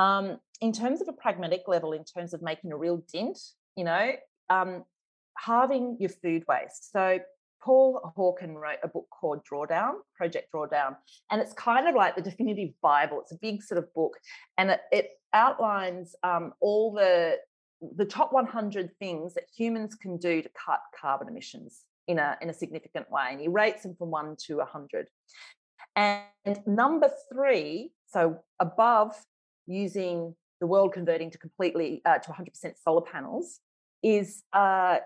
Um, in terms of a pragmatic level, in terms of making a real dent, you know, um, halving your food waste. So Paul Hawken wrote a book called Drawdown, Project Drawdown, and it's kind of like the definitive Bible. It's a big sort of book, and it, it outlines um, all the the top 100 things that humans can do to cut carbon emissions in a in a significant way, and he rates them from one to 100. And number three, so above using the world converting to completely uh, to 100% solar panels, is uh,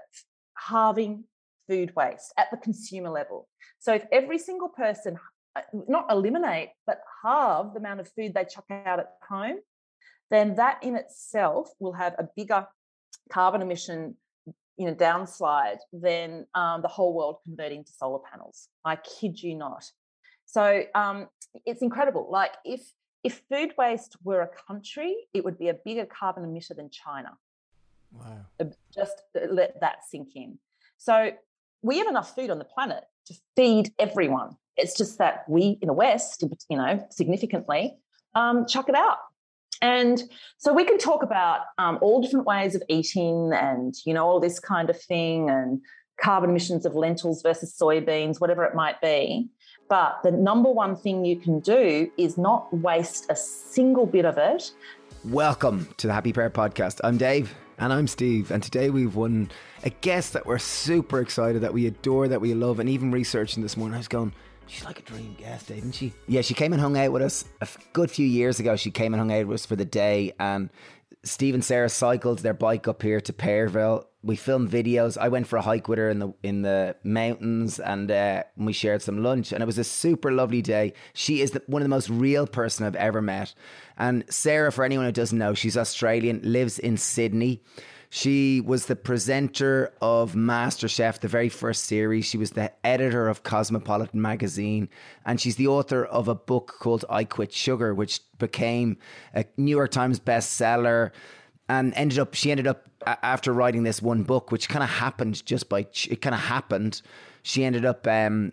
halving food waste at the consumer level. So if every single person, uh, not eliminate, but halve the amount of food they chuck out at home, then that in itself will have a bigger carbon emission you know downslide than um, the whole world converting to solar panels. I kid you not. So um, it's incredible. Like if if food waste were a country it would be a bigger carbon emitter than china wow just let that sink in so we have enough food on the planet to feed everyone. It's just that we in the West, you know, significantly, um, chuck it out. And so we can talk about um, all different ways of eating and, you know, all this kind of thing and carbon emissions of lentils versus soybeans, whatever it might be. But the number one thing you can do is not waste a single bit of it. Welcome to the Happy Pear Podcast. I'm Dave. And I'm Steve. And today we've won a guest that we're super excited, that we adore, that we love. And even researching this morning, I was going, she's like a dream guest, isn't she? Yeah, she came and hung out with us a good few years ago. She came and hung out with us for the day. And Steve and Sarah cycled their bike up here to Pearville. We filmed videos. I went for a hike with her in the in the mountains, and uh, we shared some lunch. And it was a super lovely day. She is the, one of the most real person I've ever met. And Sarah, for anyone who doesn't know, she's Australian, lives in Sydney. She was the presenter of MasterChef, the very first series. She was the editor of Cosmopolitan magazine, and she's the author of a book called I Quit Sugar, which became a New York Times bestseller. And ended up, she ended up after writing this one book, which kind of happened just by it kind of happened. She ended up um,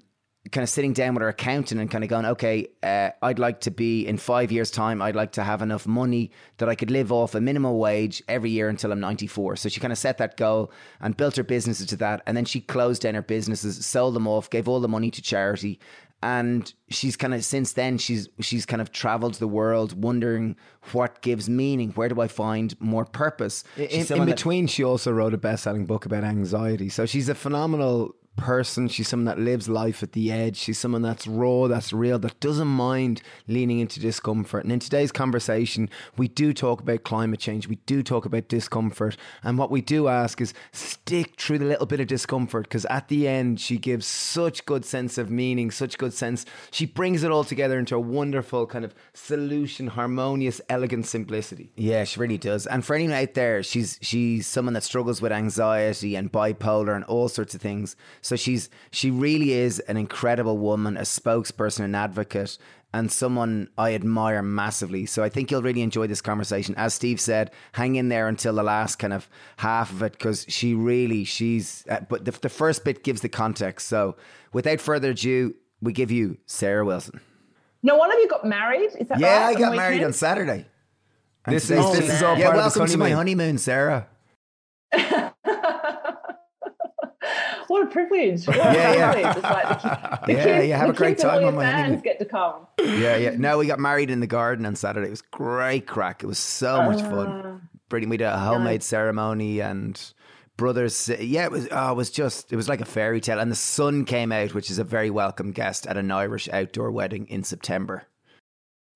kind of sitting down with her accountant and kind of going, okay, uh, I'd like to be in five years' time, I'd like to have enough money that I could live off a minimum wage every year until I'm 94. So she kind of set that goal and built her businesses to that. And then she closed down her businesses, sold them off, gave all the money to charity. And she's kind of since then she's she's kind of traveled the world wondering what gives meaning. Where do I find more purpose? In, in between, that, she also wrote a best-selling book about anxiety. So she's a phenomenal person. She's someone that lives life at the edge. She's someone that's raw, that's real, that doesn't mind leaning into discomfort. And in today's conversation, we do talk about climate change. We do talk about discomfort. And what we do ask is stick through the little bit of discomfort because at the end, she gives such good sense of meaning, such good sense. She brings it all together into a wonderful kind of solution, harmonious, elegant simplicity. Yeah, she really does. And for anyone out there, she's she's someone that struggles with anxiety and bipolar and all sorts of things. So she's she really is an incredible woman, a spokesperson, an advocate, and someone I admire massively. So I think you'll really enjoy this conversation. As Steve said, hang in there until the last kind of half of it because she really she's. Uh, but the, the first bit gives the context. So without further ado, we give you Sarah Wilson. No, one of you got married. Is that yeah, right? I got married on Saturday. this is this is all yeah, part welcome of the to my honeymoon, Sarah. what a privilege! What a yeah, privilege! It's like the, the yeah, kids, yeah, have a great kids and all time on my fans get to come. Yeah, yeah. No, we got married in the garden on Saturday. It was great crack. It was so much fun. Ah, Brilliant. We did a homemade ceremony and brothers. Yeah, it was. Oh, it was just. It was like a fairy tale. And the sun came out, which is a very welcome guest at an Irish outdoor wedding in September.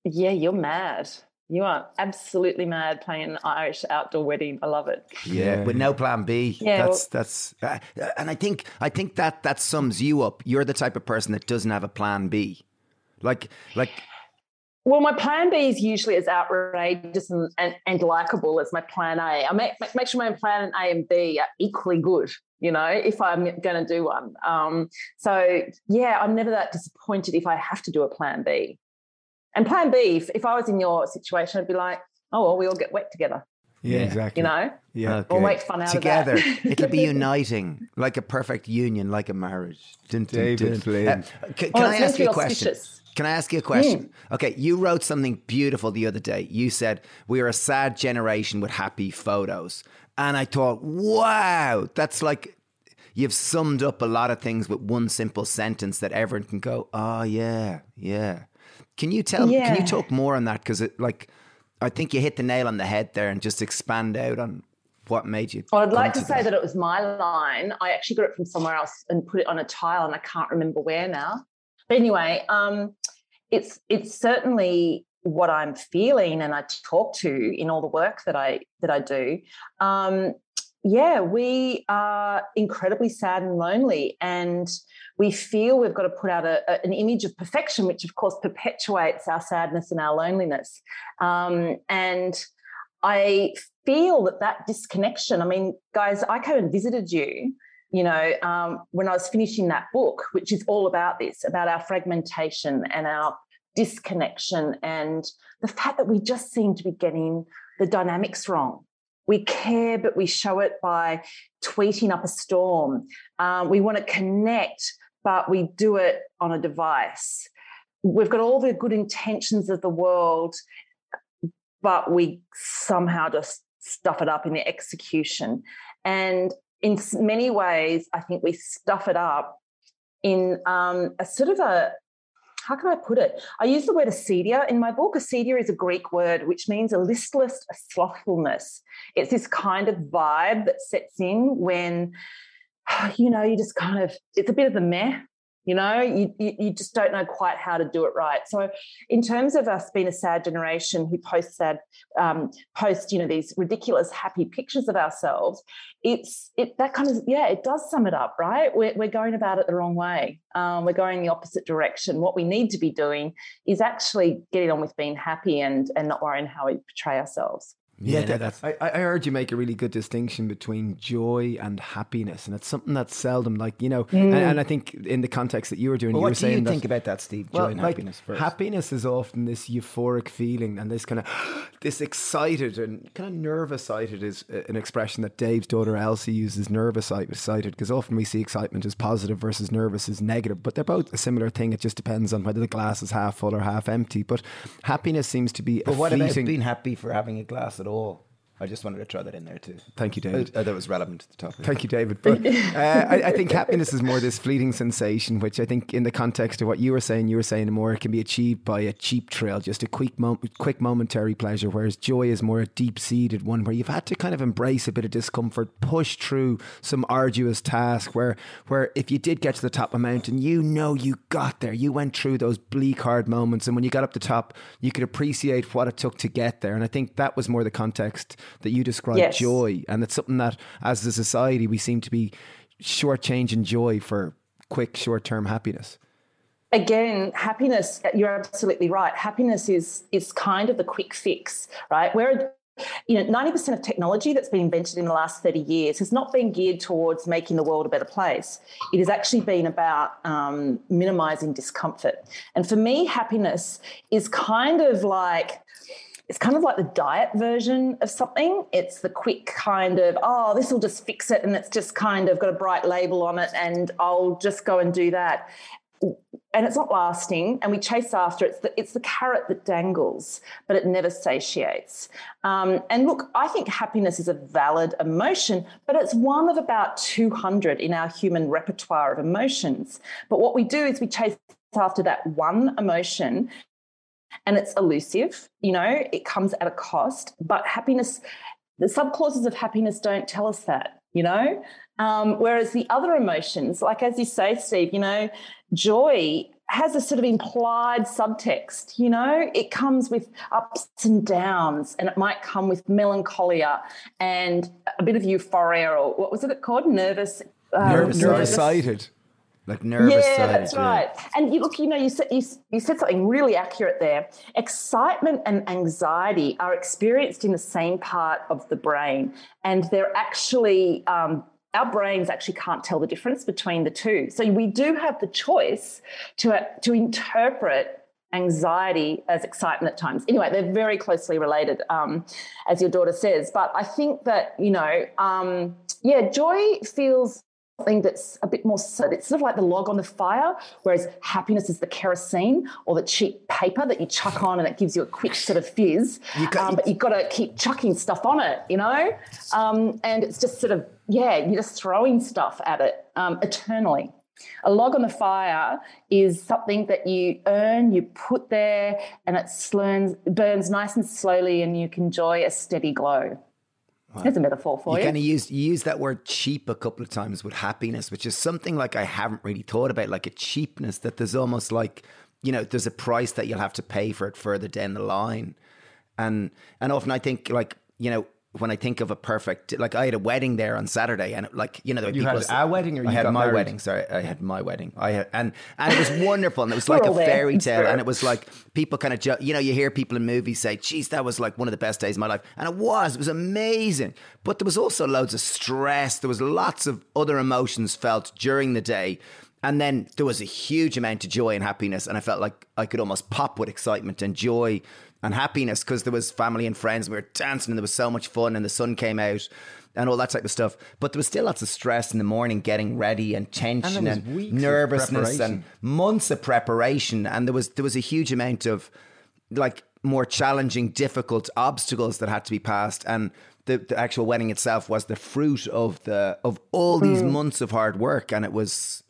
Yeah, you're mad. You are absolutely mad playing an Irish outdoor wedding. I love it. Yeah, with no plan B. Yeah, that's well- that's. Uh, and I think I think that that sums you up. You're the type of person that doesn't have a plan B. Like like Well, my plan B is usually as outrageous and, and, and likable as my plan A. I make, make, make sure my plan A and B are equally good, you know, if I'm going to do one. Um, so, yeah, I'm never that disappointed if I have to do a plan B. And plan B, if, if I was in your situation, I'd be like, oh, well, we all get wet together. Yeah, exactly. You know? Yeah. We'll make fun out Together. of that. It'll be uniting, like a perfect union, like a marriage. Dun, dun, David dun. Flynn. Uh, c- can Well, I ask you a question? auspicious. Can I ask you a question? Okay, you wrote something beautiful the other day. You said, We are a sad generation with happy photos. And I thought, wow, that's like you've summed up a lot of things with one simple sentence that everyone can go, Oh, yeah, yeah. Can you tell, can you talk more on that? Because it, like, I think you hit the nail on the head there and just expand out on what made you. Well, I'd like to to say that. that it was my line. I actually got it from somewhere else and put it on a tile, and I can't remember where now. But anyway, um, it's it's certainly what I'm feeling, and I talk to in all the work that I that I do. Um, yeah, we are incredibly sad and lonely, and we feel we've got to put out a, a- an image of perfection, which of course perpetuates our sadness and our loneliness. Um, and I feel that that disconnection. I mean, guys, I came and visited you. You know, um, when I was finishing that book, which is all about this, about our fragmentation and our disconnection, and the fact that we just seem to be getting the dynamics wrong. We care, but we show it by tweeting up a storm. Um, we want to connect, but we do it on a device. We've got all the good intentions of the world, but we somehow just stuff it up in the execution. And in many ways, I think we stuff it up in um, a sort of a how can I put it? I use the word acedia in my book. Acedia is a Greek word which means a listless slothfulness. It's this kind of vibe that sets in when, you know, you just kind of, it's a bit of a meh, you know, you, you, just don't know quite how to do it right. So, in terms of us being a sad generation who post sad, um, post, you know, these ridiculous happy pictures of ourselves, it's it that kind of yeah it does sum it up right? We're, we're going about it the wrong way. Um, we're going the opposite direction. What we need to be doing is actually getting on with being happy and and not worrying how we portray ourselves Yeah, Yeah, that's I, I heard you make a really good distinction between joy and happiness, and it's something that's seldom like you know. And, mm. and I think in the context that you were doing, Well, you were what do you saying that think about that, Steve? Joy well, and like, happiness first. happiness is often this euphoric feeling and this kind of this excited and kind of nervous sighted is uh, an expression that Dave's daughter Elsie uses nervous sighted because often we see excitement as positive versus nervous as negative but they're both a similar thing it just depends on whether the glass is half full or half empty but happiness seems to be But what about fleeting being happy for having a glass at all? I just wanted to throw that in there too. Thank you, David. Uh, that was relevant to the topic. Thank you, David. But uh, I, I think happiness is more this fleeting sensation, which I think, in the context of what you were saying, you were saying more it can be achieved by a cheap thrill, just a quick, mom- quick momentary pleasure. Whereas joy is more a deep seated one, where you've had to kind of embrace a bit of discomfort, push through some arduous task. Where, where if you did get to the top of a mountain, you know you got there. You went through those bleak, hard moments, and when you got up the top, you could appreciate what it took to get there. And I think that was more the context that you describe Yes. joy. And it's something that, as a society, we seem to be shortchanging joy for quick, short term happiness. again happiness you're absolutely right happiness is is kind of the quick fix right where you know 90% of technology that's been invented in the last 30 years has not been geared towards making the world a better place it has actually been about um, minimizing discomfort and for me happiness is kind of like it's kind of like the diet version of something. It's the quick kind of, oh, this will just fix it. And it's just kind of got a bright label on it, and I'll just go and do that. And it's not lasting, and we chase after it. It's the, it's the carrot that dangles, but it never satiates. Um, and look, I think happiness is a valid emotion, but it's one of about 200 in our human repertoire of emotions. But what we do is we chase after that one emotion and it's elusive you know it comes at a cost but happiness the subclauses of happiness don't tell us that you know? Um, whereas the other emotions like as you say steve you know joy has a sort of implied subtext you know? It comes with ups and downs and it might come with melancholia and a bit of euphoria or what was it called? Nervous um, Nervous Nervous sighted. Like nervous. yeah, side, that's right. And you look, you know, you said you, you said something really accurate there. Excitement and anxiety are experienced in the same part of the brain, and they're actually um, our brains actually can't tell the difference between the two. So we do have the choice to to interpret anxiety as excitement at times. Anyway, they're very closely related, um, as your daughter says. But I think that, you know, um, yeah, joy feels something that's a bit more it's sort of like the log on the fire whereas happiness is the kerosene or the cheap paper that you chuck on and it gives you a quick sort of fizz. You um, but you've got to keep chucking stuff on it you know? Um, and it's just sort of yeah you're just throwing stuff at it um, eternally. A log on the fire is something that you earn, you put there, and it slurns, burns nice and slowly, and you can enjoy a steady glow. Wow. There's a metaphor for you. You kind of used you used that word cheap a couple of times with happiness, which is something like I haven't really thought about, like a cheapness that there's almost like you know there's a price that you'll have to pay for it further down the line, and and often I think like you know when I think of a perfect, like I had a wedding there on Saturday, and like you know, there you had a wedding, or you I had my married? wedding. Sorry, I had my wedding. I had, and and it was wonderful, and it was like a fairy tale, and it was like people kind of, ju- you know, you hear people in movies say, "Geez, that was like one of the best days of my life," and it was. It was amazing, but there was also loads of stress. There was lots of other emotions felt during the day. And then there was a huge amount of joy and happiness, and I felt like I could almost pop with excitement and joy and happiness because there was family and friends. And we were dancing and there was so much fun and the sun came out and all that type of stuff. But there was still lots of stress in the morning getting ready and tension and, and nervousness and months of preparation. And there was there was a huge amount of like more challenging, difficult obstacles that had to be passed. And the, the actual wedding itself was the fruit of the of all these mm. months of hard work. And it was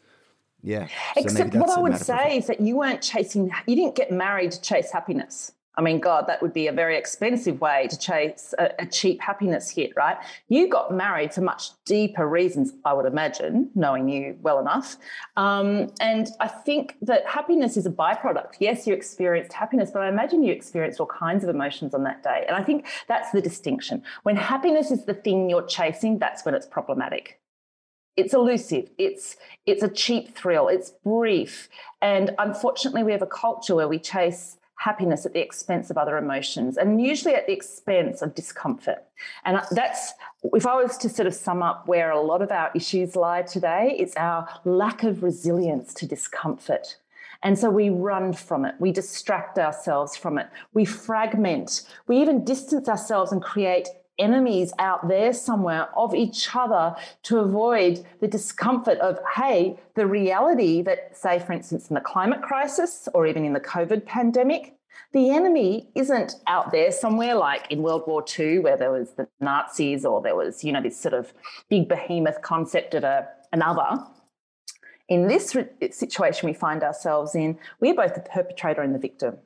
yeah. So Except what I would say is that you weren't chasing, you didn't get married to chase happiness. I mean, God, that would be a very expensive way to chase a, a, cheap happiness hit, right? You got married for much deeper reasons, I would imagine, knowing you well enough. Um, and I think that happiness is a byproduct. Yes, you experienced happiness, but I imagine you experienced all kinds of emotions on that day. And I think that's the distinction. When happiness is the thing you're chasing, that's when it's problematic it's elusive it's it's a cheap thrill it's brief and unfortunately we have a culture where we chase happiness at the expense of other emotions and usually at the expense of discomfort. And that's, if I was to sort of sum up where a lot of our issues lie today, it's our lack of resilience to discomfort. And so we run from it, we distract ourselves from it, we fragment, we even distance ourselves and create enemies out there somewhere of each other to avoid the discomfort of, hey, the reality that, say, for instance, in the climate crisis or even in the COVID pandemic, the enemy isn't out there somewhere like in World War II, where there was the Nazis or there was, you know, this sort of big behemoth concept of a, another. In this situation we find ourselves in, we're both the perpetrator and the victim.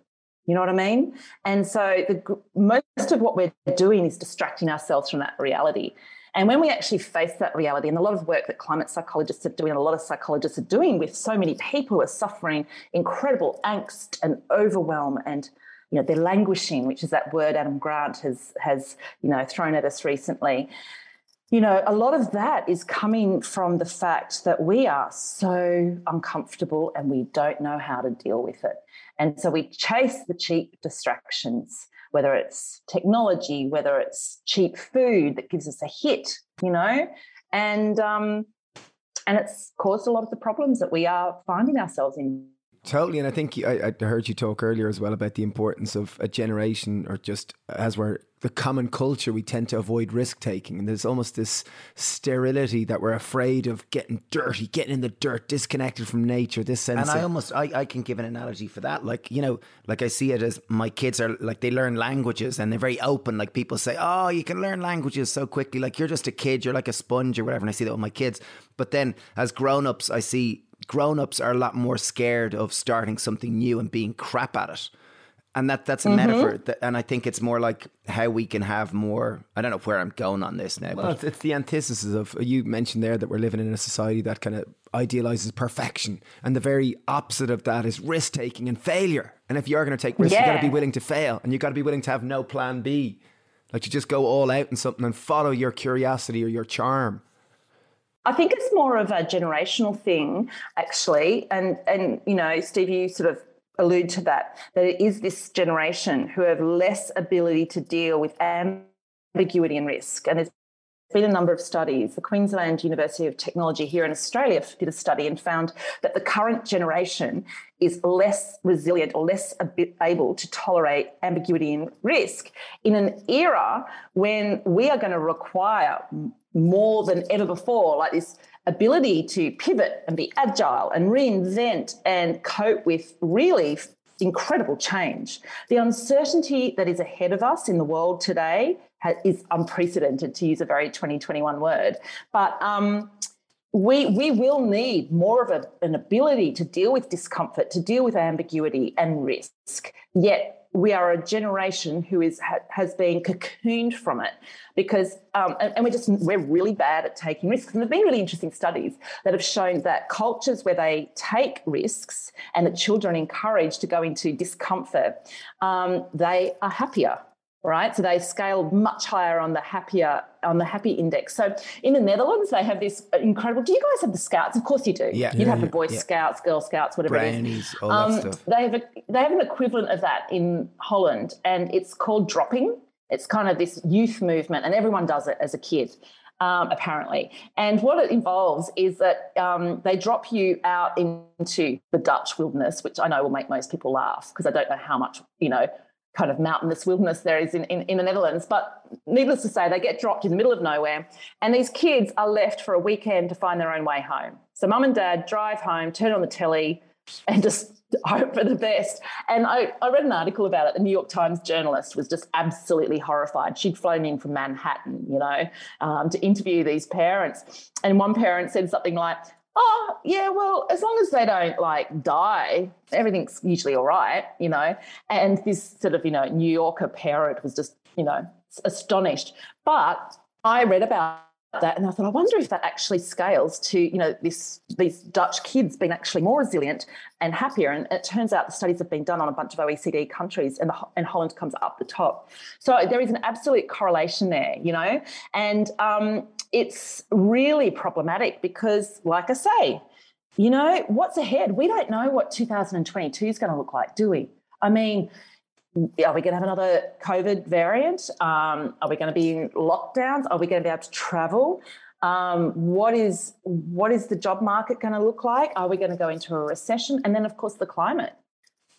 You know what I mean? And so the, most of what we're doing is distracting ourselves from that reality. And when we actually face that reality, and a lot of work that climate psychologists are doing, a lot of psychologists are doing with so many people who are suffering incredible angst and overwhelm and you know they're languishing, which is that word Adam Grant has has you know thrown at us recently. You know, a lot of that is coming from the fact that we are so uncomfortable and we don't know how to deal with it. And so we chase the cheap distractions, whether it's technology, whether it's cheap food that gives us a hit, you know, and um, and it's caused a lot of the problems that we are finding ourselves in Totally, and I think I, I, heard you talk earlier as well about the importance of a generation, or just as we're the common culture, we tend to avoid risk taking, and there's almost this sterility that we're afraid of getting dirty, getting in the dirt, disconnected from nature. This sense, and I almost I, I can give an analogy for that. Like you know, like I see it as my kids are like they learn languages and they're very open. Like people say, oh, you can learn languages so quickly. Like you're just a kid, you're like a sponge or whatever. And I see that with my kids. But then as grown ups, I see grown-ups are a lot more scared of starting something new and being crap at it and that that's a mm-hmm. metaphor that, and i think it's more like how we can have more i don't know where i'm going on this now well, but it's the antithesis of you mentioned there that we're living in a society that kind of idealizes perfection and the very opposite of that is risk taking and failure and if you're going to take risks yeah. you got to be willing to fail and you've got to be willing to have no plan b like to just go all out in something and follow your curiosity or your charm I think it's more of a generational thing, actually. And and you know, Steve, you sort of allude to that that it is this generation who have less ability to deal with ambiguity and risk, and there's been a number of studies. The Queensland University of Technology here in Australia did a study and found that the current generation is less resilient or less able to tolerate ambiguity and risk in an era when we are going to require more than ever before, like this ability to pivot and be agile and reinvent and cope with really incredible change. The uncertainty that is ahead of us in the world today is unprecedented, to use a very 2021 word. But um, we, we will need more of a, an ability to deal with discomfort, to deal with ambiguity and risk. Yet we are a generation who is has been cocooned from it because um, and, and, we're just we're really bad at taking risks and there've been really interesting studies that have shown that cultures where they take risks and that children encouraged to go into discomfort um, they are happier right? So they scaled much higher on the happier on the happy index. So in the Netherlands, they have this incredible. Do you guys have the Scouts? Of course you do. Yeah, you'd yeah, have the Boy yeah. Scouts, Girl Scouts, whatever Brownies, it is. all um, that stuff. They have a, they have an equivalent of that in Holland, and it's called dropping. It's kind of this youth movement, and everyone does it as a kid. Um, apparently. And what it involves is that um, they drop you out into the Dutch wilderness, which I know will make most people laugh because I don't know how much, you know, kind of mountainous wilderness there is in, in, in, the Netherlands. But needless to say, they get dropped in the middle of nowhere, and these kids are left for a weekend to find their own way home. So mum and dad drive home, turn on the telly, and just hope for the best. And I, I read an article about it. The New York Times journalist was just absolutely horrified. She'd flown in from Manhattan, you know, um, to interview these parents. And one parent said something like, oh yeah well as long as they don't like die everything's usually all right you know? And this sort of you know new yorker parent was just you know astonished. But i read about that and I thought I wonder if that actually scales to you know this these Dutch kids being actually more resilient and happier and it turns out the studies have been done on a bunch of OECD countries and the, and Holland comes up the top so there is an absolute correlation there you know and um, it's really problematic because, like I say, you know, what's ahead? We don't know what 2022 is going to look like, do we? I mean, are we going to have another COVID variant? Um, are we going to be in lockdowns? Are we going to be able to travel? Um, what is what is the job market going to look like? Are we going to go into a recession? And then, of course, the climate.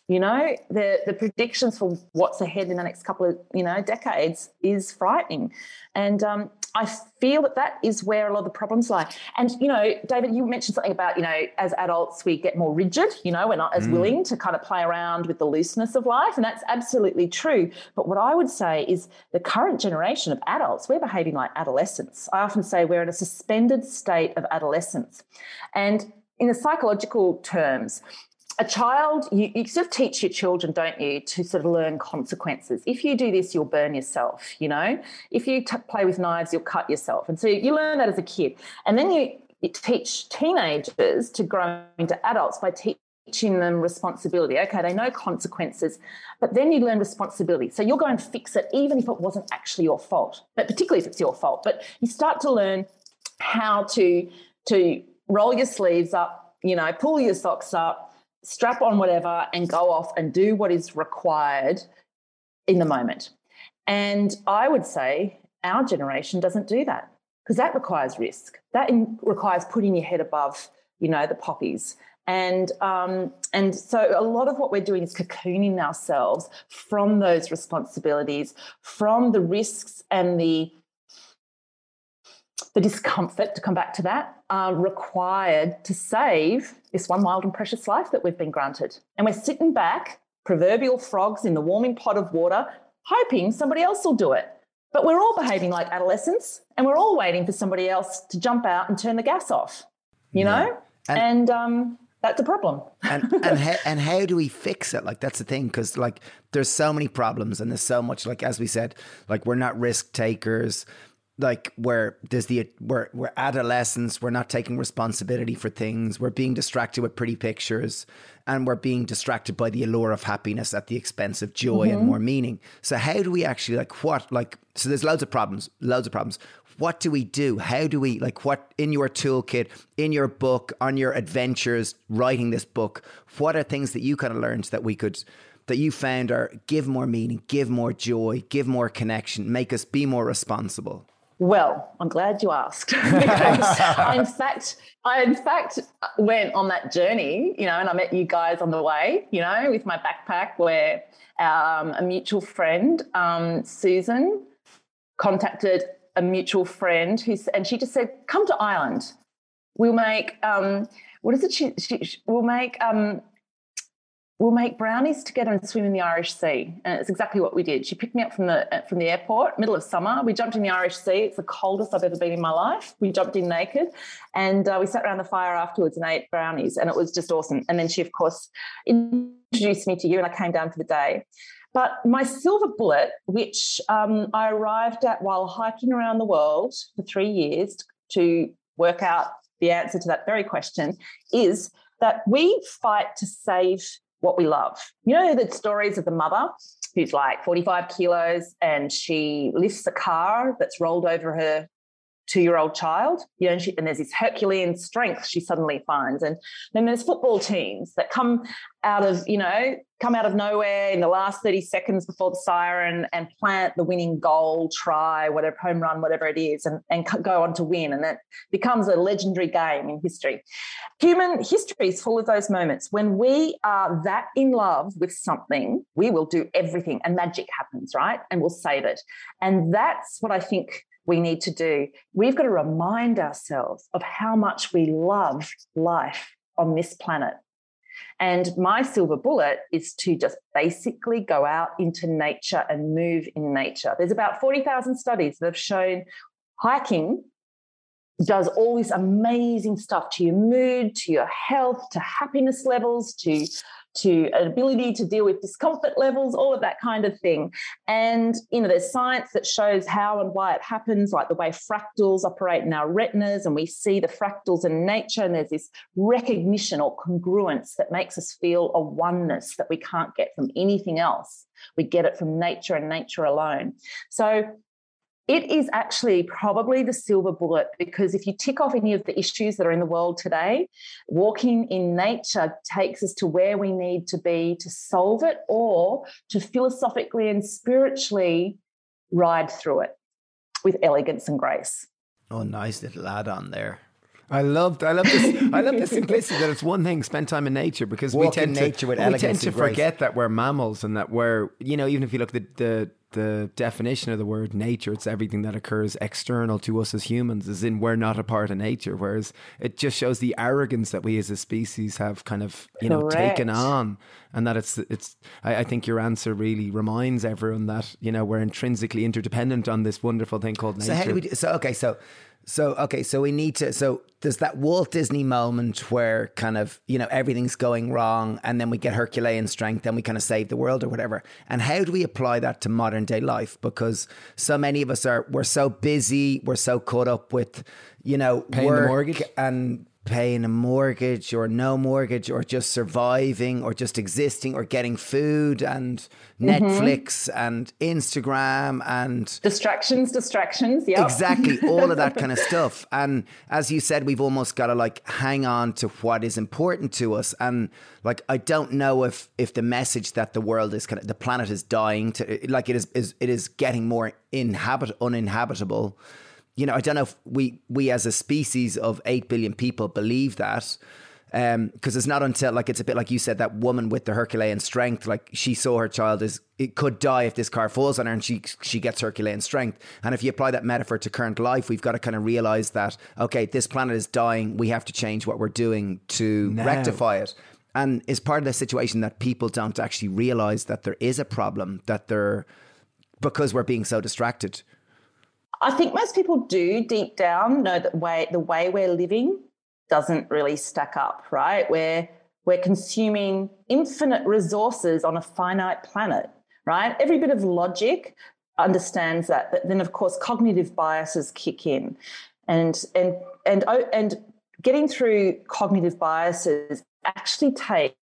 You know, the the predictions for what's ahead in the next couple of you know decades is frightening, and um, I feel that that is where a lot of the problems lie. And, you know, David, you mentioned something about, you know, as adults, we get more rigid, you know, we're not as mm. willing to kind of play around with the looseness of life. And that's absolutely true. But what I would say is the current generation of adults, we're behaving like adolescents. I often say we're in a suspended state of adolescence. And in the psychological terms, a child, you, you, sort of teach your children, don't you, to sort of learn consequences. If you do this, you'll burn yourself, you know? If you t- play with knives, you'll cut yourself. And so you learn that as a kid. And then you, you teach teenagers to grow into adults by teaching them responsibility. Okay, they know consequences, but then you learn responsibility. So you'll go and fix it, even if it wasn't actually your fault, but particularly if it's your fault. But you start to learn how to, to roll your sleeves up, you know, pull your socks up, strap on whatever and go off and do what is required in the moment. And I would say our generation doesn't do that because that requires risk. That in, requires putting your head above, you know, the poppies. And um, and so a lot of what we're doing is cocooning ourselves from those responsibilities, from the risks and the the discomfort, to come back to that, are required to save this one wild and precious life that we've been granted. And we're sitting back, proverbial frogs in the warming pot of water, hoping somebody else will do it. But we're all behaving like adolescents and we're all waiting for somebody else to jump out and turn the gas off, you yeah. know? And, and um, that's a problem. and and how, and how do we fix it? Like that's the thing because like there's so many problems and there's so much like as we said, like we're not risk takers like where there's the where we're adolescents we're not taking responsibility for things. We're being distracted with pretty pictures and we're being distracted by the allure of happiness at the expense of joy mm-hmm. and more meaning. So how do we actually like what like so there's loads of problems loads of problems. What do we do? How do we like what in your toolkit in your book on your adventures writing this book what are things that you kind of learned that we could that you found are give more meaning give more joy give more connection make us be more responsible Well, I'm glad you asked because I, in fact, I in fact went on that journey, you know, and I met you guys on the way, you know, with my backpack where um, a mutual friend, um, Susan, contacted a mutual friend who's, and she just said, "Come to Ireland. We'll make um, what is it? She, she, we'll make um, we'll make brownies together and swim in the Irish Sea. And it's exactly what we did. She picked me up from the from the airport, middle of summer. We jumped in the Irish Sea. It's the coldest I've ever been in my life. We jumped in naked, and uh, we sat around the fire afterwards and ate brownies, and it was just awesome. And then she, of course, introduced me to you, and I came down for the day. But my silver bullet, which um, I arrived at while hiking around the world for three years to work out the answer to that very question, is that we fight to save what we love. You know, the stories of the mother who's like 45 kilos and she lifts a car that's rolled over her two year old child, you know, and, she, and, there's this Herculean strength she suddenly finds. And then there's football teams that come out of, you know, come out of nowhere in the last 30 seconds before the siren and plant the winning goal, try, whatever, home run, whatever it is, and, and go on to win. And that becomes a legendary game in history. Human history is full of those moments. When we are that in love with something, we will do everything and magic happens, right? And we'll save it. And that's what I think we need to do. We've got to remind ourselves of how much we love life on this planet. And my silver bullet is to just basically go out into nature and move in nature. There's about 40,000 studies that have shown hiking does all this amazing stuff to your mood, to your health, to happiness levels, to to an ability to deal with discomfort levels, all of that kind of thing. And you know, there's science that shows how and why it happens, like the way fractals operate in our retinas, and we see the fractals in nature, and there's this recognition or congruence that makes us feel a oneness that we can't get from anything else. We get it from nature and nature alone. So it is actually probably the silver bullet because if you tick off any of the issues that are in the world today, walking in nature takes us to where we need to be to solve it or to philosophically and spiritually ride through it with elegance and grace. Oh, nice little add on there. I loved, I love this. I love the simplicity that it's one thing spend time in nature because Walk we tend nature to with we tend to forget that we're mammals and that we're you know even if you look at the, the the definition of the word nature, it's everything that occurs external to us as humans, as in we're not a part of nature. Whereas it just shows the arrogance that we as a species have kind of, you know, Correct. taken on. And that it's, it's, I, I think your answer really reminds everyone that, you know, we're intrinsically interdependent on this wonderful thing called nature. So how do we do, so okay, so so okay, so we need to so there's that Walt Disney moment where kind of, you know, everything's going wrong and then we get Herculean strength and we kind of save the world or whatever. And how do we apply that to modern day life? Because so many of us are we're so busy, we're so caught up with, you know, Paying the work mortgage? and paying a mortgage or no mortgage or just surviving or just existing or getting food and Mm-hmm. Netflix and Instagram and Distractions, distractions. Yeah. Exactly, all of that kind of stuff. And as you said, we've almost got to like hang on to what is important to us. And like, I don't know if if the message that the world is kind of the planet is dying to like it is is it is getting more inhabit uninhabitable. You know, I don't know if we we as a species of eight billion people believe that because um, it's not until like it's a bit like you said that woman with the Herculean strength, like she saw her child is it could die if this car falls on her, and she she gets Herculean strength. And if you apply that metaphor to current life, we've got to kind of realize that okay, this planet is dying. We have to change what we're doing to Now. rectify it. And it's part of the situation that people don't actually realize that there is a problem that they're because we're being so distracted. I think most people do deep down know that way the way we're living doesn't really stack up, right? We're we're consuming infinite resources on a finite planet, right? Every bit of logic understands that, but then of course cognitive biases kick in, and and and oh, and getting through cognitive biases actually takes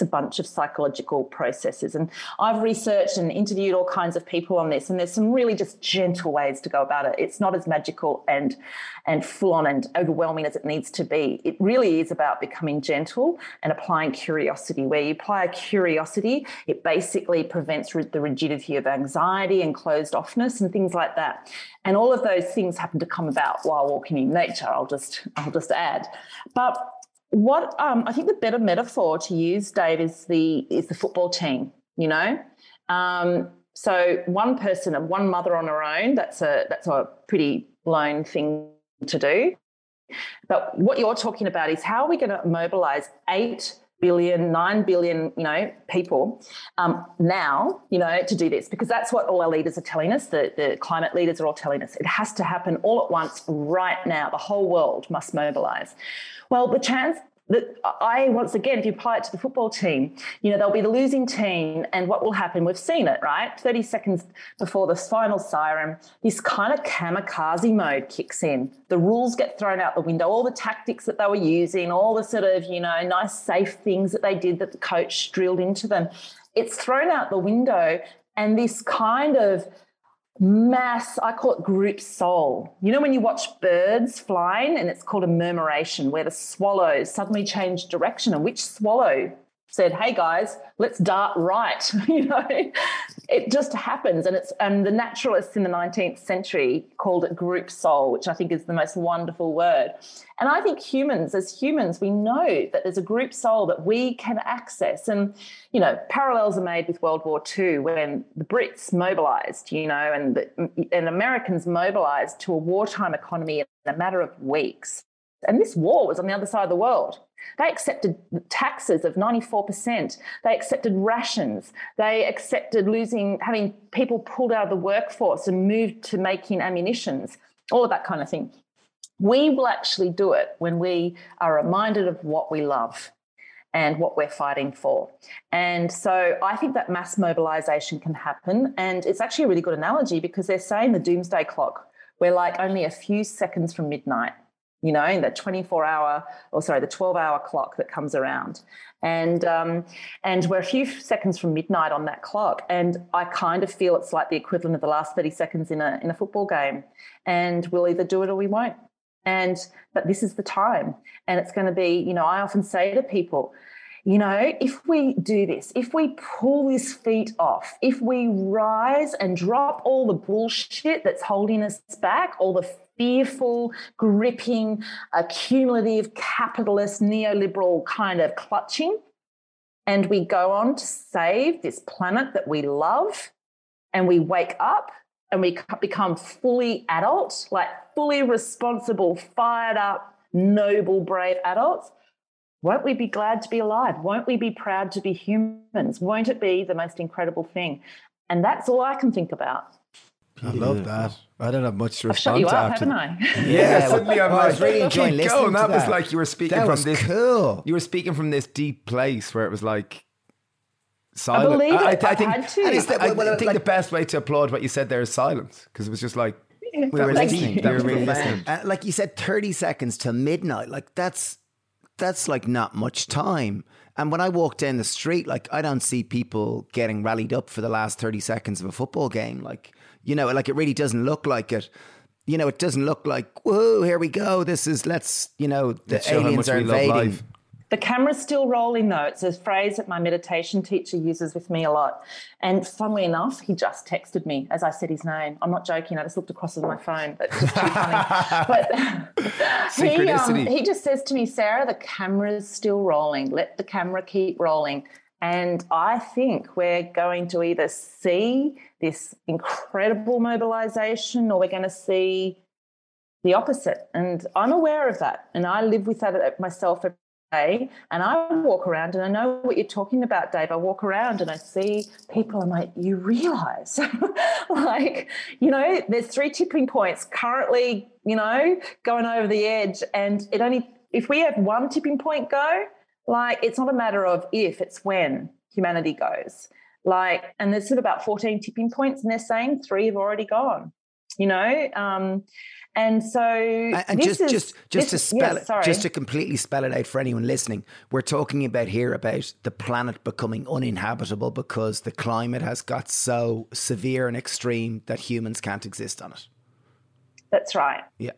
a bunch of psychological processes. And I've researched and interviewed all kinds of people on this, and there's some really just gentle ways to go about it. It's not as magical and and full on and overwhelming as it needs to be. It really is about becoming gentle and applying curiosity. Where you apply a curiosity, it basically prevents the rigidity of anxiety and closed offness and things like that. And all of those things happen to come about while walking in nature. I'll just I'll just add, but what um, I think the better metaphor to use, Dave, is the is the football team. You know, um, so one person and one mother on her own. That's a that's a pretty lone thing to do. But what you're talking about is how are we going to mobilize eight billion, nine billion, you know, people um, now, you know, to do this because that's what all our leaders are telling us. The, the climate leaders are all telling us it has to happen all at once, right now. The whole world must mobilize. Well, the chance that I once again, if you apply it to the football team, you know, they'll be the losing team, and what will happen? We've seen it, right? 30 seconds before the final siren, this kind of kamikaze mode kicks in. The rules get thrown out the window, all the tactics that they were using, all the sort of, you know, nice, safe things that they did that the coach drilled into them. It's thrown out the window, and this kind of mass, I call it group soul. You know, when you watch birds flying and it's called a murmuration, where the swallows suddenly change direction, and which swallow said, "Hey guys, let's dart right." you know, it just happens, and it's and the naturalists in the 19th century called it group soul, which I think is the most wonderful word. And I think humans, as humans, we know that there's a group soul that we can access, and you know, parallels are made with World War II when the Brits mobilized, you know, and the, and Americans mobilized to a wartime economy in a matter of weeks. And this war was on the other side of the world. They accepted taxes of 94%. They accepted rations. They accepted losing, having people pulled out of the workforce and moved to making ammunitions, all of that kind of thing. We will actually do it when we are reminded of what we love and what we're fighting for. And so I think that mass mobilization can happen. And it's actually a really good analogy because they're saying the doomsday clock, we're like only a few seconds from midnight you know, in the 24 hour, or sorry, the 12 hour clock that comes around. And, um, and we're a few seconds from midnight on that clock. And I kind of feel it's like the equivalent of the last 30 seconds in a, in a football game. And we'll either do it or we won't. And, but this is the time. And it's going to be, you know, I often say to people, you know, if we do this, if we pull this feat off, if we rise and drop all the bullshit that's holding us back, all the fearful, gripping, accumulative, capitalist, neoliberal kind of clutching. And we go on to save this planet that we love, and we wake up and we become fully adult, like fully responsible, fired up, noble, brave adults. Won't we be glad to be alive? Won't we be proud to be humans? Won't it be the most incredible thing? And that's all I can think about. I love that. I don't have much to I've respond shut you to up, after. haven't I? Yeah, suddenly I'm I like, was really enjoying listening going. to That was like you were speaking That from this. cool. You were speaking from this deep place where it was like silent. believe it. I, I I've think. I, that- I well, well, think like- the best way to applaud what you said there is silence because it was just like We were listening. you. We were really listening. Uh, like you said, thirty seconds till midnight. Like that's that's like not much time. And when I walk down the street, like I don't see people getting rallied up for the last thirty seconds of a football game. Like you know, like it really doesn't look like it. You know, it doesn't look like whoa, here we go. This is let's you know the Let's aliens are invading. The camera's still rolling though. It's a phrase that my meditation teacher uses with me a lot. And funnily enough, he just texted me as I said his name. I'm not joking. I just looked across at my phone, but it's just too funny. But he, um, he just says to me, Sarah, the camera's still rolling. Let the camera keep rolling. And I think we're going to either see this incredible mobilization or we're going to see the opposite. And I'm aware of that. And I live with that myself. And I walk around and I know what you're talking about, Dave. I walk around and I see people. I'm like, you realize, like, you know, there's three tipping points currently, you know, going over the edge. And it only, if we have one tipping point go, like, it's not a matter of if, it's when humanity goes. Like, and there's sort of about 14 tipping points, and they're saying three have already gone. you know. Um, and so, and just is, just just to spell it, just to completely spell it out for anyone listening, we're talking about here about the planet becoming uninhabitable because the climate has got so severe and extreme that humans can't exist on it. That's right. Yeah,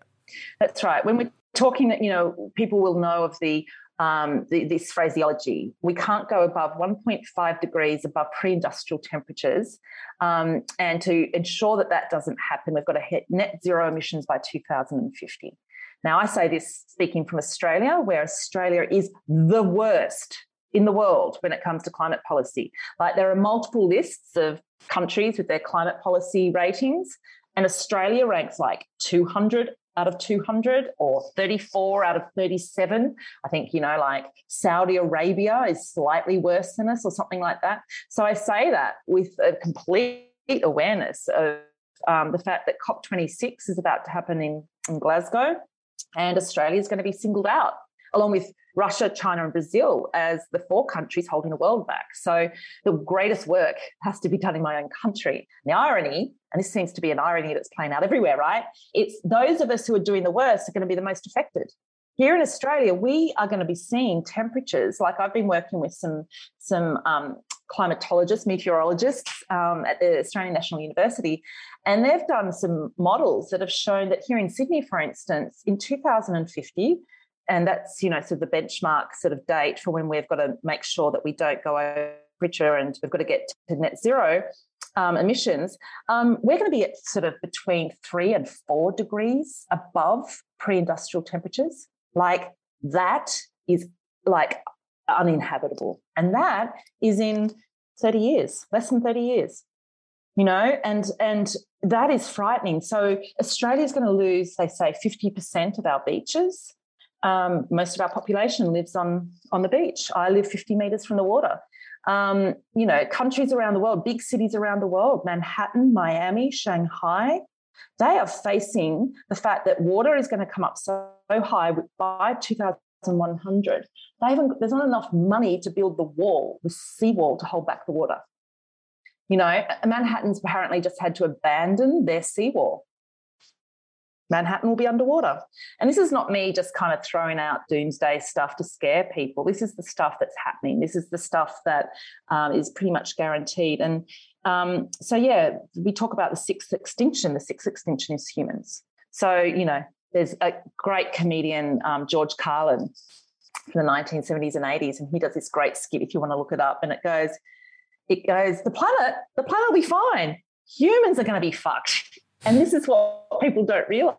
that's right. When we're talking, that you know, people will know of the um, the, this phraseology. We can't go above 1.5 degrees above pre industrial temperatures. Um, and to ensure that that doesn't happen, we've got to hit net zero emissions by 2050. Now, I say this speaking from Australia, where Australia is the worst in the world when it comes to climate policy. Like there are multiple lists of countries with their climate policy ratings, and Australia ranks like 200 out of 200 or 34 out of 37. I think, you know, like Saudi Arabia is slightly worse than us or something like that. So I say that with a complete awareness of um, the fact that COP26 is about to happen in, in Glasgow and Australia is going to be singled out along with Russia, China, and Brazil as the four countries holding the world back. So the greatest work has to be done in my own country. The irony, and this seems to be an irony that's playing out everywhere, right? It's those of us who are doing the worst are going to be the most affected. Here in Australia, we are going to be seeing temperatures. Like I've been working with some some um, climatologists, meteorologists um, at the Australian National University, and they've done some models that have shown that here in Sydney, for instance, in 2050, and that's you know sort of the benchmark sort of date for when we've got to make sure that we don't go over richer and we've got to get to net zero um, emissions, um, we're going to be at sort of between three and four degrees above pre-industrial temperatures. Like that is like uninhabitable, and that is in thirty years, less than thirty years. You know, and and that is frightening. So Australia is going to lose, they say, fifty percent of our beaches um, most of our population lives on on the beach. I live 50 meters from the water. Um, you know, countries around the world, big cities around the world, Manhattan, Miami, Shanghai, they are facing the fact that water is going to come up so high by 2100. They haven't, there's not enough money to build the wall, the seawall to hold back the water. You know, Manhattan's apparently just had to abandon their seawall Manhattan will be underwater. And this is not me just kind of throwing out doomsday stuff to scare people. This is the stuff that's happening. This is the stuff that um, is pretty much guaranteed. And um, so, yeah, we talk about the sixth extinction. The sixth extinction is humans. So, you know, there's a great comedian, um, George Carlin, from the 1970s and 80s, and he does this great skit if you want to look it up. And it goes, it goes, the planet, the planet will be fine. Humans are going to be fucked. And this is what people don't realize.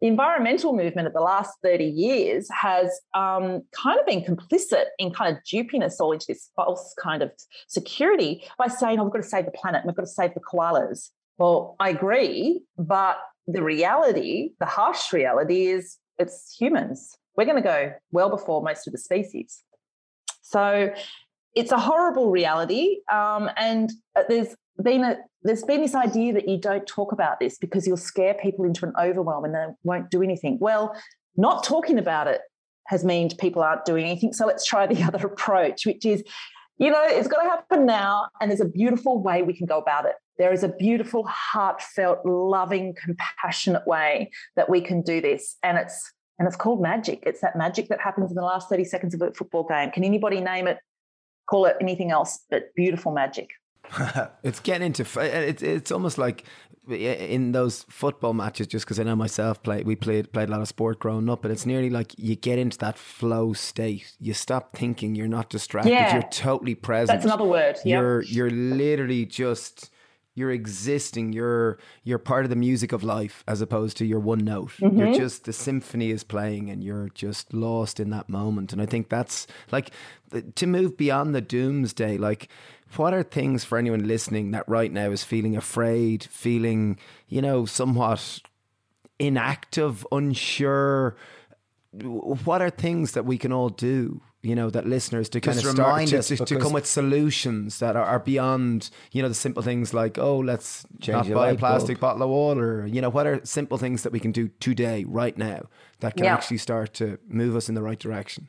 The environmental movement of the last 30 years has um, kind of been complicit in kind of duping us all into this false kind of security by saying, oh, we've got to save the planet, we've got to save the koalas. Well, I agree, but the reality, the harsh reality is it's humans. We're going to go well before most of the species. So it's a horrible reality. Um, and uh, there's been a there's been this idea that you don't talk about this because you'll scare people into an overwhelm and they won't do anything. Well, not talking about it has meant people aren't doing anything. So let's try the other approach, which is, you know, it's got to happen now. And there's a beautiful way we can go about it. There is a beautiful, heartfelt, loving, compassionate way that we can do this. And it's and it's called magic. It's that magic that happens in the last 30 seconds of a football game. Can anybody name it? Call it anything else but beautiful magic. it's getting into uh, it's it's almost like in those football matches just because I know myself play we played played a lot of sport growing up but it's nearly like you get into that flow state you stop thinking you're not distracted yeah. you're totally present that's another word yep. you're you're literally just you're existing you're you're part of the music of life as opposed to your one note mm-hmm. you're just the symphony is playing and you're just lost in that moment and i think that's like to move beyond the doomsday like what are things for anyone listening that right now is feeling afraid, feeling, you know, somewhat inactive, unsure? What are things that we can all do? You know, that listeners to kind of start to, to, to, come with solutions that are, are, beyond, you know, the simple things like, oh, let's not buy a plastic bulb. bottle of water. You know, what are simple things that we can do today, right now, that can yeah. actually start to move us in the right direction?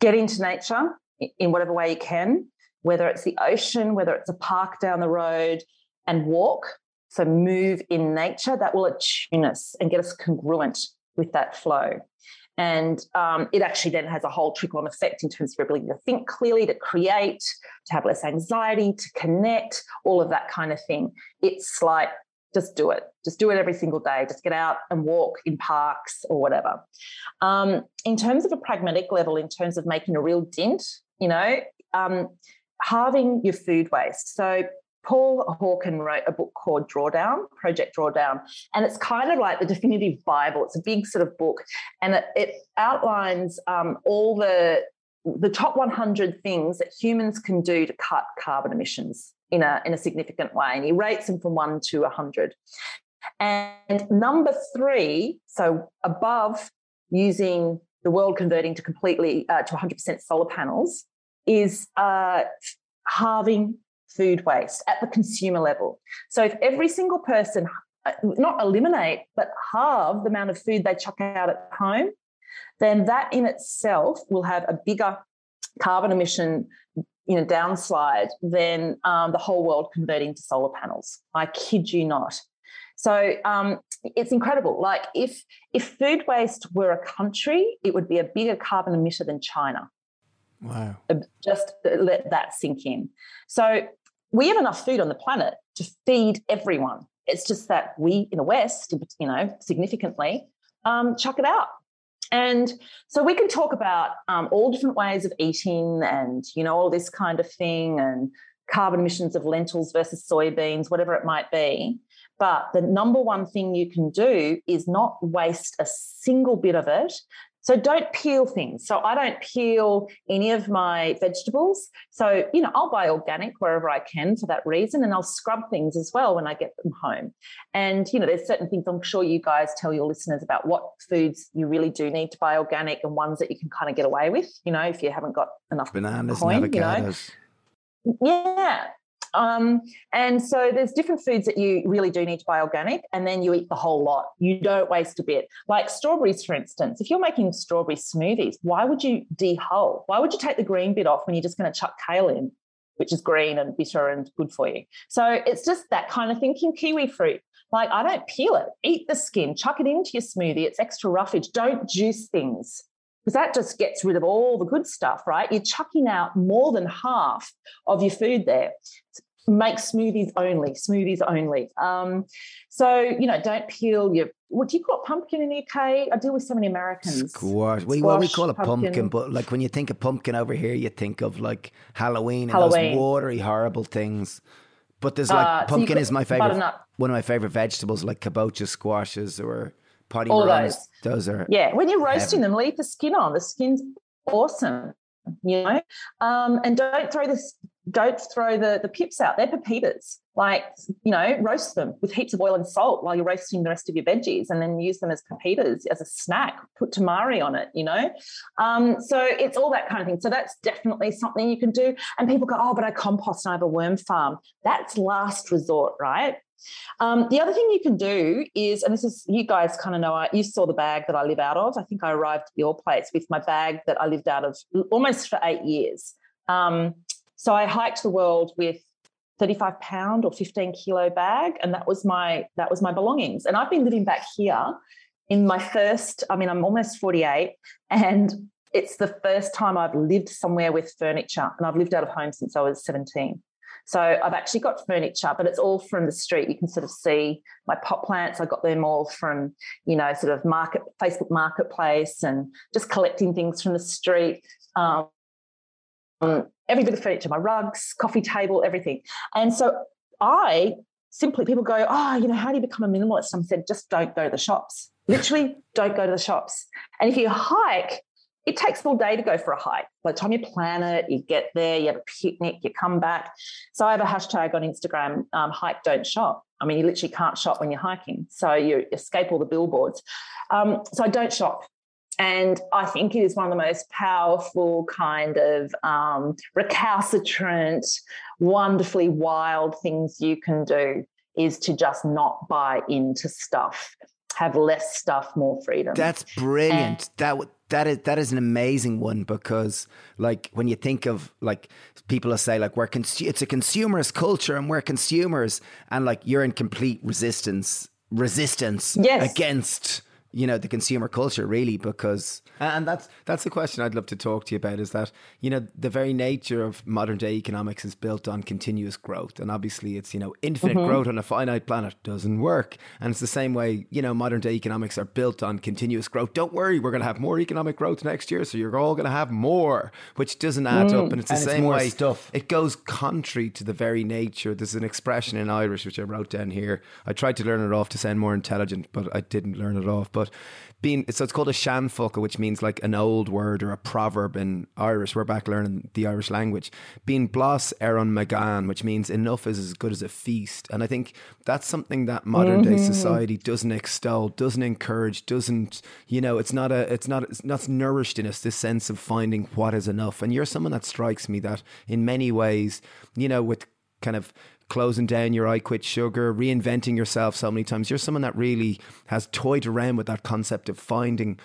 Get into nature in whatever way you can whether it's the ocean, whether it's a park down the road, and walk. So move in nature that will attune us and get us congruent with that flow. And um, it actually then has a whole trickle on effect in terms of your ability to think clearly, to create, to have less anxiety, to connect, all of that kind of thing. It's like, just do it. Just do it every single day. Just get out and walk in parks or whatever. Um, in terms of a pragmatic level, in terms of making a real dent, you know, um, halving your food waste. So Paul Hawken wrote a book called Drawdown, Project Drawdown, and it's kind of like the definitive Bible. It's a big sort of book, and it, it outlines um, all the the top 100 things that humans can do to cut carbon emissions in a in a significant way, and he rates them from one to 100. And number three, so above using the world converting to completely uh, to 100% solar panels, is uh, halving food waste at the consumer level. So if every single person, uh, not eliminate, but halve the amount of food they chuck out at home, then that in itself will have a bigger carbon emission you know downslide than um, the whole world converting to solar panels. I kid you not. So um, it's incredible. Like if if food waste were a country, it would be a bigger carbon emitter than China. Wow. Just let that sink in. So we have enough food on the planet to feed everyone. It's just that we in the West, you know, significantly, um, chuck it out. And so we can talk about um, all different ways of eating and, you know, all this kind of thing and carbon emissions of lentils versus soybeans, whatever it might be. But the number one thing you can do is not waste a single bit of it so don't peel things. So I don't peel any of my vegetables. So, you know, I'll buy organic wherever I can for that reason. And I'll scrub things as well when I get them home. And, you know, there's certain things I'm sure you guys tell your listeners about what foods you really do need to buy organic and ones that you can kind of get away with, you know, if you haven't got enough bananas coin, and avocados. You know? Yeah. Um, and so there's different foods that you really do need to buy organic, and then you eat the whole lot. You don't waste a bit. Like strawberries, for instance. If you're making strawberry smoothies, why would you dehull? Why would you take the green bit off when you're just going to chuck kale in, which is green and bitter and good for you? So it's just that kind of thinking. Kiwi fruit. Like I don't peel it. Eat the skin. Chuck it into your smoothie. It's extra roughage. Don't juice things because that just gets rid of all the good stuff, right? You're chucking out more than half of your food there. Make smoothies only, smoothies only. Um, so, you know, don't peel your, what do you call it, pumpkin in the UK? I deal with so many Americans. Squash. We, Squash, well, we call it pumpkin. pumpkin. but like when you think of pumpkin over here, you think of like Halloween and Halloween. those watery, horrible things. But there's like, uh, pumpkin so is my favorite, one of my favorite vegetables, like kabocha squashes or potty All those. Those are yeah. When you're roasting heaven. them, leave the skin on. The skin's awesome. You know, um, and don't throw this. Don't throw the the pips out. They're pepitas. Like you know, roast them with heaps of oil and salt while you're roasting the rest of your veggies, and then use them as pepitas as a snack. Put tamari on it. You know, um, so it's all that kind of thing. So that's definitely something you can do. And people go, oh, but I compost and I have a worm farm. That's last resort, right? Um, the other thing you can do is, and this is, you guys kind of know, I, you saw the bag that I live out of. I think I arrived at your place with my bag that I lived out of almost for eight years. Um, so I hiked the world with 35 pound or 15 kilo bag, and that was my that was my belongings. And I've been living back here in my first. I mean, I'm almost 48, and it's the first time I've lived somewhere with furniture, and I've lived out of home since I was 17. So I've actually got furniture, but it's all from the street. You can sort of see my pot plants. I got them all from, you know, sort of market Facebook Marketplace and just collecting things from the street. Um, every bit of furniture, my rugs, coffee table, everything. And so I simply people go, oh, you know, how do you become a minimalist? I said, just don't go to the shops. Literally, don't go to the shops. And if you hike, it takes all day to go for a hike. By the time you plan it, you get there, you have a picnic, you come back. So I have a hashtag on Instagram, um, hike, don't shop. I mean, you literally can't shop when you're hiking. So you escape all the billboards. Um, so I don't shop. And I think it is one of the most powerful, kind of um, recalcitrant, wonderfully wild things you can do is to just not buy into stuff have less stuff, more freedom. That's brilliant. And, that that is that is an amazing one because like when you think of like people will say like we're cons- it's a consumerist culture and we're consumers and like you're in complete resistance resistance yes. against you know the consumer culture really because and that's that's the question I'd love to talk to you about is that you know the very nature of modern day economics is built on continuous growth. And obviously it's you know infinite mm-hmm. growth on a finite planet doesn't work. And it's the same way you know modern day economics are built on continuous growth. Don't worry we're going to have more economic growth next year so you're all going to have more which doesn't add mm. up and it's the and same it's way stuff. it goes contrary to the very nature. There's an expression in Irish which I wrote down here. I tried to learn it off to sound more intelligent but I didn't learn it off. But but being so it's called a seanfhoca, which means like an old word or a proverb in Irish. We're back learning the Irish language. Being blas eran magan, which means enough is as good as a feast. And I think that's something that modern mm-hmm. day society doesn't extol, doesn't encourage, doesn't you know, it's not a it's not it's not nourished in us this sense of finding what is enough. And you're someone that strikes me that in many ways, you know, with kind of closing down your I Quit Sugar, reinventing yourself so many times. You're someone that really has toyed around with that concept of finding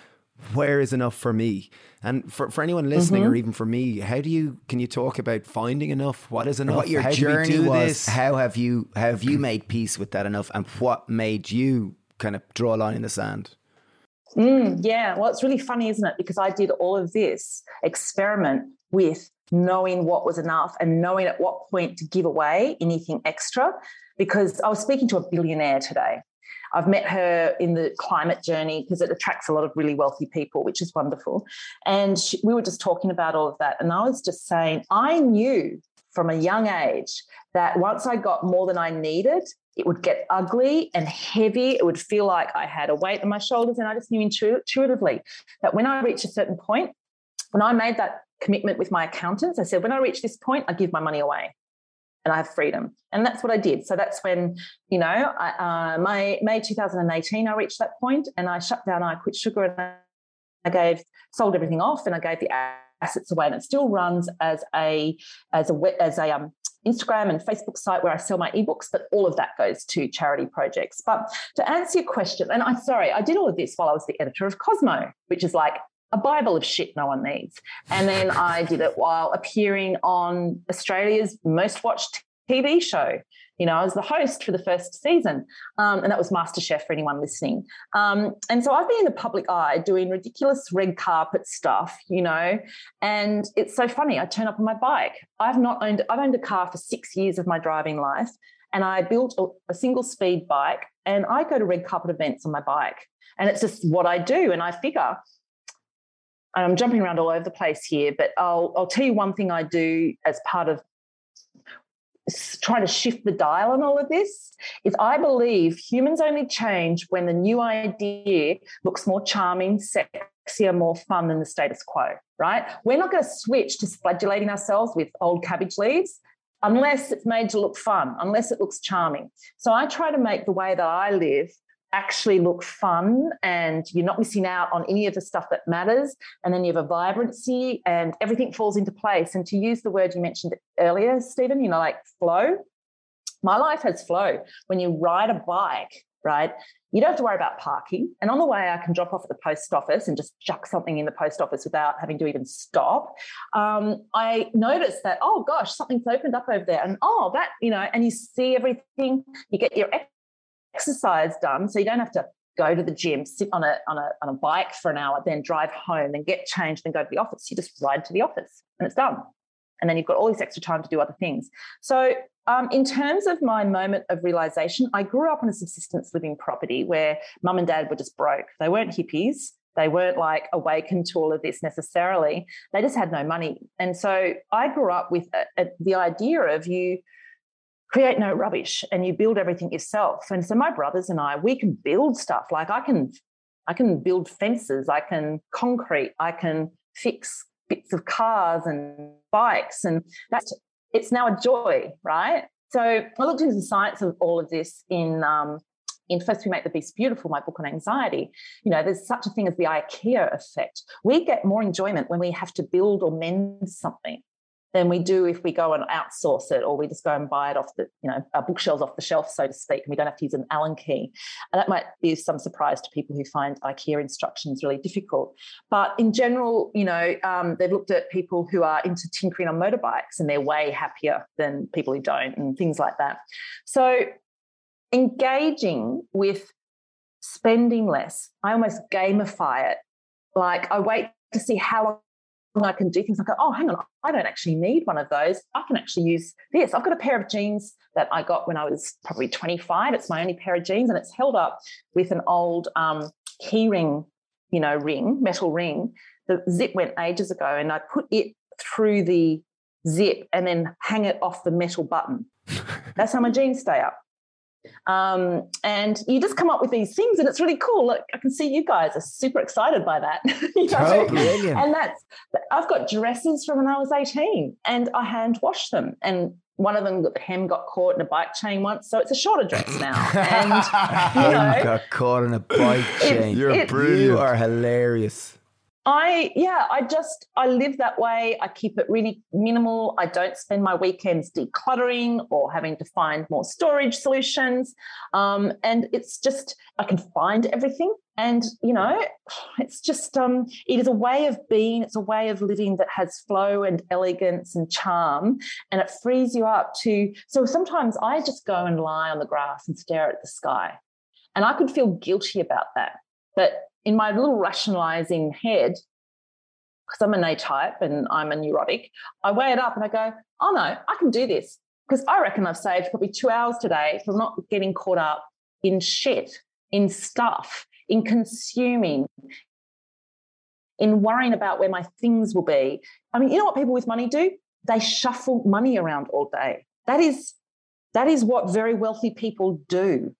where is enough for me. And for, for anyone listening, mm-hmm. or even for me, how do you can you talk about finding enough? What is enough? What your how journey was? This? How have you how have you made peace with that enough? And what made you kind of draw a line in the sand? Mm, yeah, well, it's really funny, isn't it? Because I did all of this experiment with knowing what was enough and knowing at what point to give away anything extra. Because I was speaking to a billionaire today. I've met her in the climate journey because it attracts a lot of really wealthy people, which is wonderful. And she, we were just talking about all of that. And I was just saying, I knew from a young age that once I got more than I needed, it would get ugly and heavy. It would feel like I had a weight on my shoulders. And I just knew intuitively that when I reached a certain point, when I made that commitment with my accountants. I said, when I reach this point, I give my money away and I have freedom. And that's what I did. So that's when, you know, I, uh, my May 2018, I reached that point and I shut down I Quit Sugar and I gave, sold everything off and I gave the assets away. And it still runs as a, as a, as a, um, Instagram and Facebook site where I sell my ebooks, but all of that goes to charity projects. But to answer your question, and I'm sorry, I did all of this while I was the editor of Cosmo, which is like a Bible of shit no one needs. And then I did it while appearing on Australia's most watched TV show. You know, I was the host for the first season, um, and that was MasterChef for anyone listening. Um, and so I've been in the public eye doing ridiculous red carpet stuff, you know, and it's so funny. I turn up on my bike. I've not owned, I've owned a car for six years of my driving life, and I built a, a single speed bike, and I go to red carpet events on my bike. And it's just what I do. And I figure I'm jumping around all over the place here, but I'll, I'll tell you one thing I do as part of trying to shift the dial on all of this is I believe humans only change when the new idea looks more charming, sexier, more fun than the status quo, right? We're not going to switch to flagellating ourselves with old cabbage leaves unless it's made to look fun, unless it looks charming. So I try to make the way that I live actually look fun and you're not missing out on any of the stuff that matters. And then you have a vibrancy and everything falls into place. And to use the word you mentioned earlier, Stephen, you know, like flow. My life has flow. When you ride a bike, right, you don't have to worry about parking. And on the way, I can drop off at the post office and just chuck something in the post office without having to even stop. Um, I noticed that, oh gosh, something's opened up over there. And oh, that, you know, and you see everything, you get your exercise done. So you don't have to go to the gym, sit on a, on a, on a bike for an hour, then drive home, then get changed, then go to the office. You just ride to the office and it's done. And then you've got all this extra time to do other things. So, um, in terms of my moment of realization, I grew up on a subsistence living property where mum and dad were just broke. They weren't hippies. They weren't like awakened to all of this necessarily. They just had no money. And so I grew up with a, a, the idea of you create no rubbish and you build everything yourself. And so my brothers and I, we can build stuff. Like I can, I can build fences, I can concrete, I can fix bits of cars and bikes. And that's it's now a joy, right? So I looked into the science of all of this in um, in First We Make the Beast Beautiful, my book on anxiety, you know, there's such a thing as the IKEA effect. We get more enjoyment when we have to build or mend something than we do if we go and outsource it or we just go and buy it off the, you know, our bookshelves off the shelf, so to speak, and we don't have to use an Allen key. And that might be some surprise to people who find IKEA instructions really difficult. But in general, you know, um, they've looked at people who are into tinkering on motorbikes and they're way happier than people who don't and things like that. So engaging with spending less, I almost gamify it. Like I wait to see how I can do things. I go, oh, hang on, I don't actually need one of those. I can actually use this. I've got a pair of jeans that I got when I was probably 25. It's my only pair of jeans, and it's held up with an old um, key ring, you know, ring, metal ring. The zip went ages ago, and I put it through the zip and then hang it off the metal button. That's how my jeans stay up. Um, and you just come up with these things, and it's really cool. Look, I can see you guys are super excited by that. you know? Totally. And that's I've got dresses from when I was 18, and I hand wash them. And one of them, the hem got caught in a bike chain once, so it's a shorter dress now. And you know, got caught in a bike chain. You're it, brilliant. You are hilarious. I yeah, I just I live that way. I keep it really minimal. I don't spend my weekends decluttering or having to find more storage solutions. Um, and it's just I can find everything. And you know, it's just um, it is a way of being. It's a way of living that has flow and elegance and charm, and it frees you up to. So sometimes I just go and lie on the grass and stare at the sky, and I could feel guilty about that. But in my little rationalizing head, because I'm an A type and I'm a neurotic, I weigh it up and I go, oh no, I can do this. Because I reckon I've saved probably two hours today from not getting caught up in shit, in stuff, in consuming, in worrying about where my things will be. I mean, you know what people with money do? They shuffle money around all day. That is that is what very wealthy people do.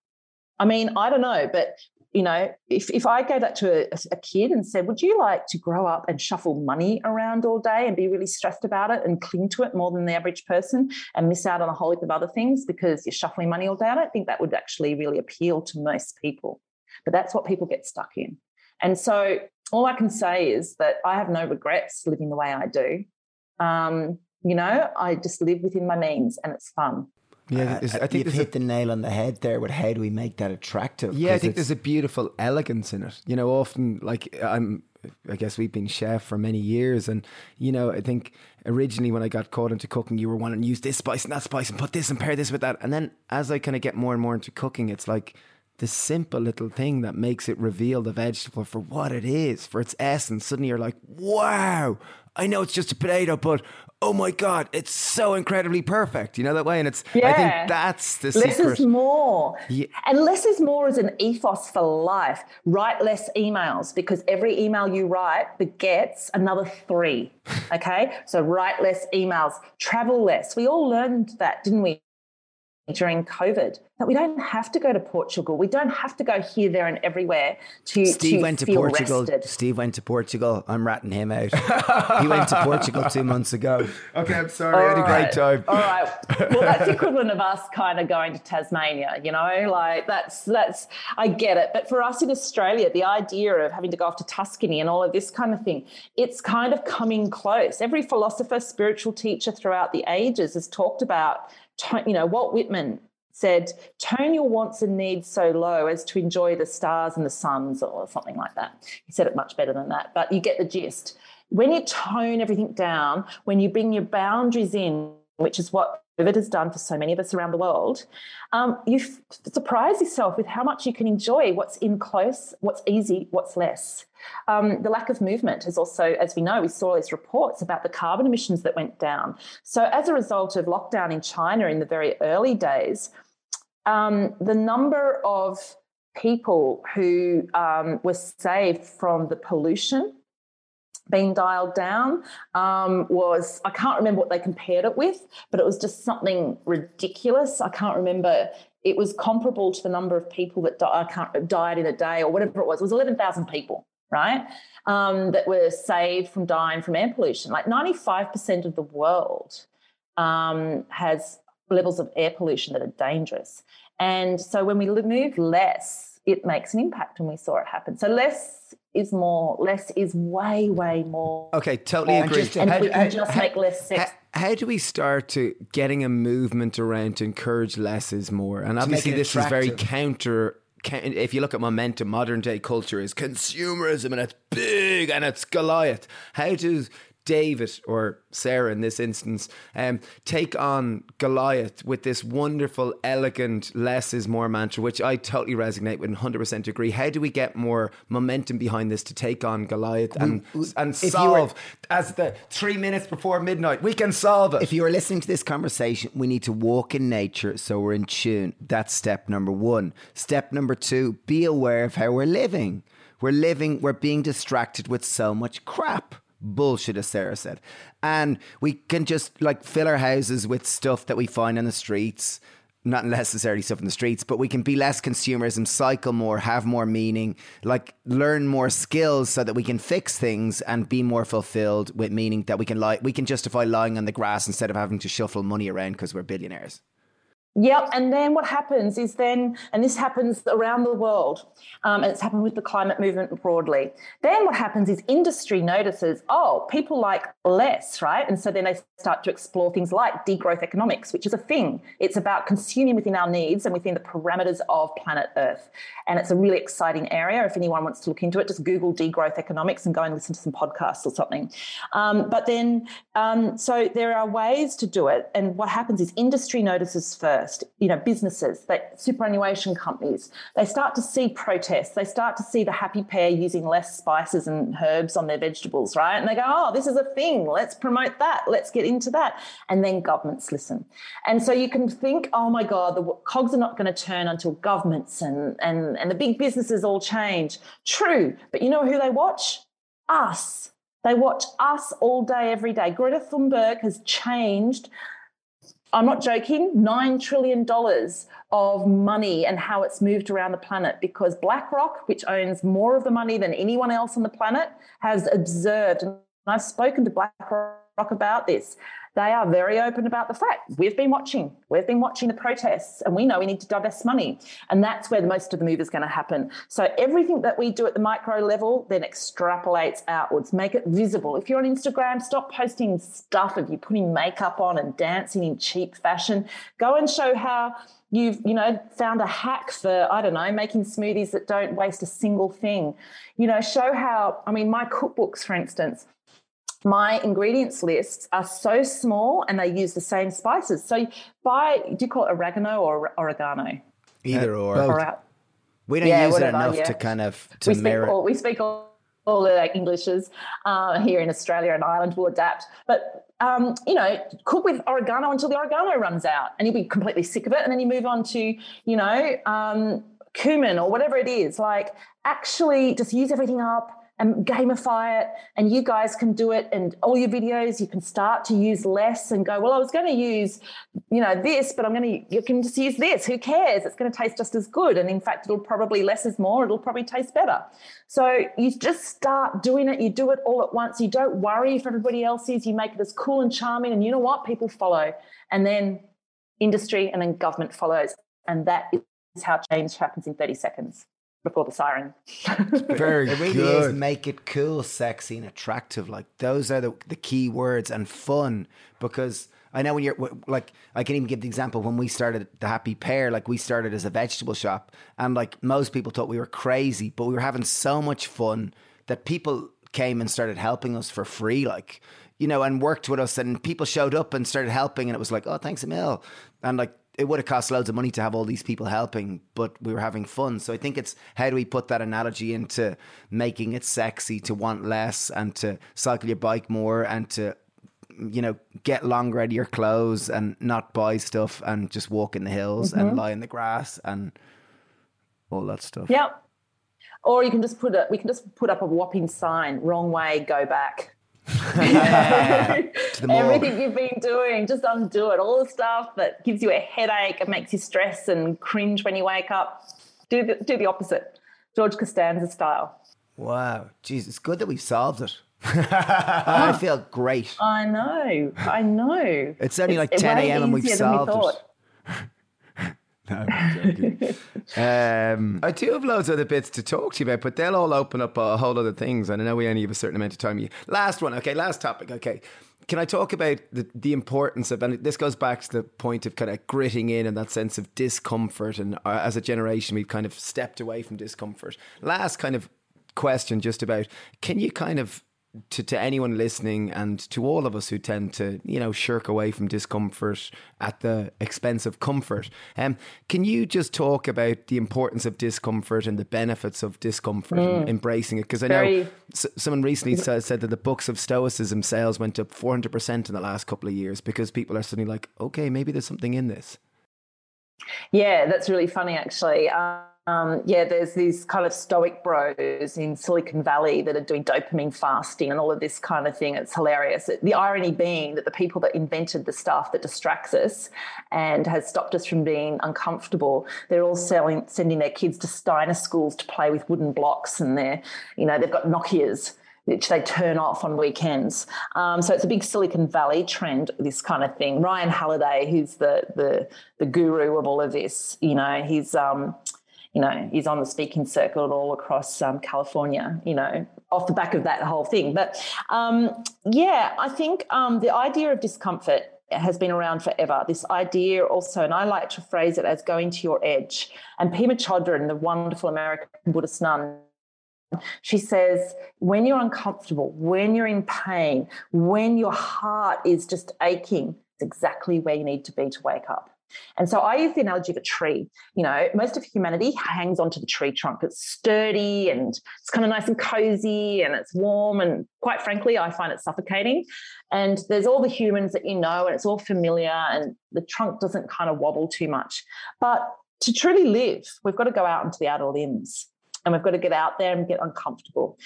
I mean, I don't know, but you know, if, if I gave that to a, a, kid and said, Would you like to grow up and shuffle money around all day and be really stressed about it and cling to it more than the average person and miss out on a whole heap of other things because you're shuffling money all day? I don't think that would actually really appeal to most people. But that's what people get stuck in. And so all I can say is that I have no regrets living the way I do. Um, you know, I just live within my means and it's fun. Yeah, uh, I think you've hit a, the nail on the head there. With how do we make that attractive? Yeah, I think there's a beautiful elegance in it. You know, often like I'm, I guess we've been chef for many years, and you know, I think originally when I got caught into cooking, you were wanting to use this spice and that spice and put this and pair this with that, and then as I kind of get more and more into cooking, it's like the simple little thing that makes it reveal the vegetable for what it is, for its essence. Suddenly you're like, wow, I know it's just a potato, but oh my god, it's so incredibly perfect. You know that way, and it's yeah. I think that's the less secret. is more, yeah. and less is more is an ethos for life. Write less emails because every email you write begets another three. Okay, so write less emails, travel less. We all learned that, didn't we? During COVID that we don't have to go to Portugal. We don't have to go here, there, and everywhere to. Steve to went to Portugal. Rested. Steve went to Portugal. I'm ratting him out. he went to Portugal two months ago. Okay, I'm sorry. All I had right. a great time. All right. Well, that's equivalent of us kind of going to Tasmania. You know, like that's that's. I get it, but for us in Australia, the idea of having to go off to Tuscany and all of this kind of thing, it's kind of coming close. Every philosopher, spiritual teacher throughout the ages has talked about you know, Walt Whitman said, tone your wants and needs so low as to enjoy the stars and the suns or something like that. He said it much better than that, but you get the gist. When you tone everything down, when you bring your boundaries in, which is what COVID has done for so many of us around the world, um, you f- surprise yourself with how much you can enjoy what's in close, what's easy, what's less. Um, the lack of movement is also, as we know, we saw these reports about the carbon emissions that went down. So, as a result of lockdown in China in the very early days, um, the number of people who um, were saved from the pollution being dialed down um, was I can't remember what they compared it with, but it was just something ridiculous. I can't remember. It was comparable to the number of people that di- died in a day or whatever it was. It was eleven thousand people, right? Um, that were saved from dying from air pollution. Like ninety five percent of the world um, has levels of air pollution that are dangerous, and so when we move less, it makes an impact, and we saw it happen. So less is more. Less is way, way more. Okay, totally agree. and, and we can just make less sex how do we start to getting a movement around to encourage less is more? And obviously, this attractive. is very counter if you look at momentum, modern day culture is consumerism and it's big and it's Goliath. How does David or Sarah in this instance um, take on Goliath with this wonderful, elegant, less is more mantra, which I totally resonate with and 100% agree. How do we get more momentum behind this to take on Goliath and, and solve were, as the three minutes before midnight? We can solve it. If you are listening to this conversation, we need to walk in nature so we're in tune. That's step number one. Step number two, be aware of how we're living. We're living, we're being distracted with so much crap bullshit, as Sarah said. And we can just like fill our houses with stuff that we find on the streets. Not necessarily stuff in the streets, but we can be less consumerism, cycle more, have more meaning, like learn more skills so that we can fix things and be more fulfilled with meaning that we can lie, we can justify lying on the grass instead of having to shuffle money around because we're billionaires. Yep. And then what happens is then, and this happens around the world, um, and it's happened with the climate movement broadly. Then what happens is industry notices, oh, people like less, right? And so then they start to explore things like degrowth economics, which is a thing. It's about consuming within our needs and within the parameters of planet Earth. And it's a really exciting area. If anyone wants to look into it, just Google degrowth economics and go and listen to some podcasts or something. Um, but then, um, so there are ways to do it. And what happens is industry notices first first, you know, businesses, that superannuation companies, they start to see protests. They start to see the Happy Pear using less spices and herbs on their vegetables, right? And they go, oh, this is a thing. Let's promote that. Let's get into that. And then governments listen. And so you can think, oh my God, the cogs are not going to turn until governments and, and, and the big businesses all change. True. But you know who they watch? Us. They watch us all day, every day. Greta Thunberg has changed I'm not joking, $9 trillion of money and how it's moved around the planet because BlackRock, which owns more of the money than anyone else on the planet, has observed, and I've spoken to BlackRock about this, they are very open about the fact we've been watching, we've been watching the protests, and we know we need to divest money. And that's where most of the move is going to happen. So everything that we do at the micro level then extrapolates outwards, make it visible. If you're on Instagram, stop posting stuff of you putting makeup on and dancing in cheap fashion. Go and show how you've you know found a hack for i don't know making smoothies that don't waste a single thing you know show how i mean my cookbooks for instance my ingredients lists are so small and they use the same spices. So buy, do you call it oregano or oregano? Either uh, or. or we don't yeah, use whatever, it enough yeah. to kind of to we merit. Speak all, we speak all, all the like Englishes uh, here in Australia and Ireland will adapt. But um, you know, cook with oregano until the oregano runs out, and you'll be completely sick of it, and then you move on to you know um, cumin or whatever it is. Like actually, just use everything up and gamify it and you guys can do it and all your videos you can start to use less and go well i was going to use you know this but i'm going to you can just use this. Who cares? It's going to taste just as good. And in fact it'll probably less is more. It'll probably taste better. So you just start doing it. You do it all at once. You don't worry if everybody else is. You make it as cool and charming and you know what? People follow. And then industry and then government follows. And that is how change happens in 30 seconds before the siren. Very it really good. is make it cool, sexy, and attractive. Like those are the, the key words and fun because I know when you're like, I can even give the example when we started the Happy Pear. like we started as a vegetable shop, and like most people thought we were crazy, but we were having so much fun that people came and started helping us for free, like you know, and worked with us, and people showed up and started helping, and it was like, oh, thanks Emil, and like it would have cost loads of money to have all these people helping, but we were having fun. So I think it's how do we put that analogy into making it sexy to want less and to cycle your bike more and to you know get longer out of your clothes and not buy stuff and just walk in the hills mm-hmm. and lie in the grass and all that stuff. Yeah. Or you can just put a we can just put up a whopping sign, wrong way, go back. Everything you've been doing, just undo it. All the stuff that gives you a headache and makes you stress and cringe when you wake up, do the, do the opposite. George Costanza style. Wow. Jeez, it's good that we've solved it. I feel great. I know. I know. It's only like 10 a.m. and we've solved we it. No, um, I do have loads of other bits to talk to you about, but they'll all open up a whole other things. And I know we only have a certain amount of time. Last one, okay, last topic, okay. can I talk about the, the importance of, and this goes back to the point of kind of gritting in and that sense of discomfort. And uh, as a generation, we've kind of stepped away from discomfort. Last kind of question just about can you kind of to, to anyone listening and to all of us who tend to, you know, shirk away from discomfort at the expense of comfort. Um, can you just talk about the importance of discomfort and the benefits of discomfort mm. and embracing it? Because I Very, know s- someone recently said, said that the books of Stoicism sales went up 400% in the last couple of years because people are suddenly like, okay, maybe there's something in this. Yeah, that's really funny, actually. Um, um, yeah, there's these kind of stoic bros in Silicon Valley that are doing dopamine fasting and all of this kind of thing. It's hilarious. The irony being that the people that invented the stuff that distracts us and has stopped us from being uncomfortable, they're all selling, sending their kids to Steiner schools to play with wooden blocks, and they're, you know, they've got Nokia's which they turn off on weekends. Um, so it's a big Silicon Valley trend, this kind of thing. Ryan Holiday, who's the the the guru of all of this, you know, he's um, you know, is on the speaking circuit all across um, California, you know, off the back of that whole thing. But um, yeah, I think um, the idea of discomfort has been around forever. This idea also, and I like to phrase it as going to your edge. And Pema Chodron, the wonderful American Buddhist nun, she says, when you're uncomfortable, when you're in pain, when your heart is just aching, it's exactly where you need to be to wake up. And so I use the analogy of a tree. You know, most of humanity hangs onto the tree trunk. It's sturdy and it's kind of nice and cozy and it's warm. And quite frankly, I find it suffocating. And there's all the humans that you know, and it's all familiar, and the trunk doesn't kind of wobble too much. But to truly live, we've got to go out into the outer limbs and we've got to get out there and get uncomfortable.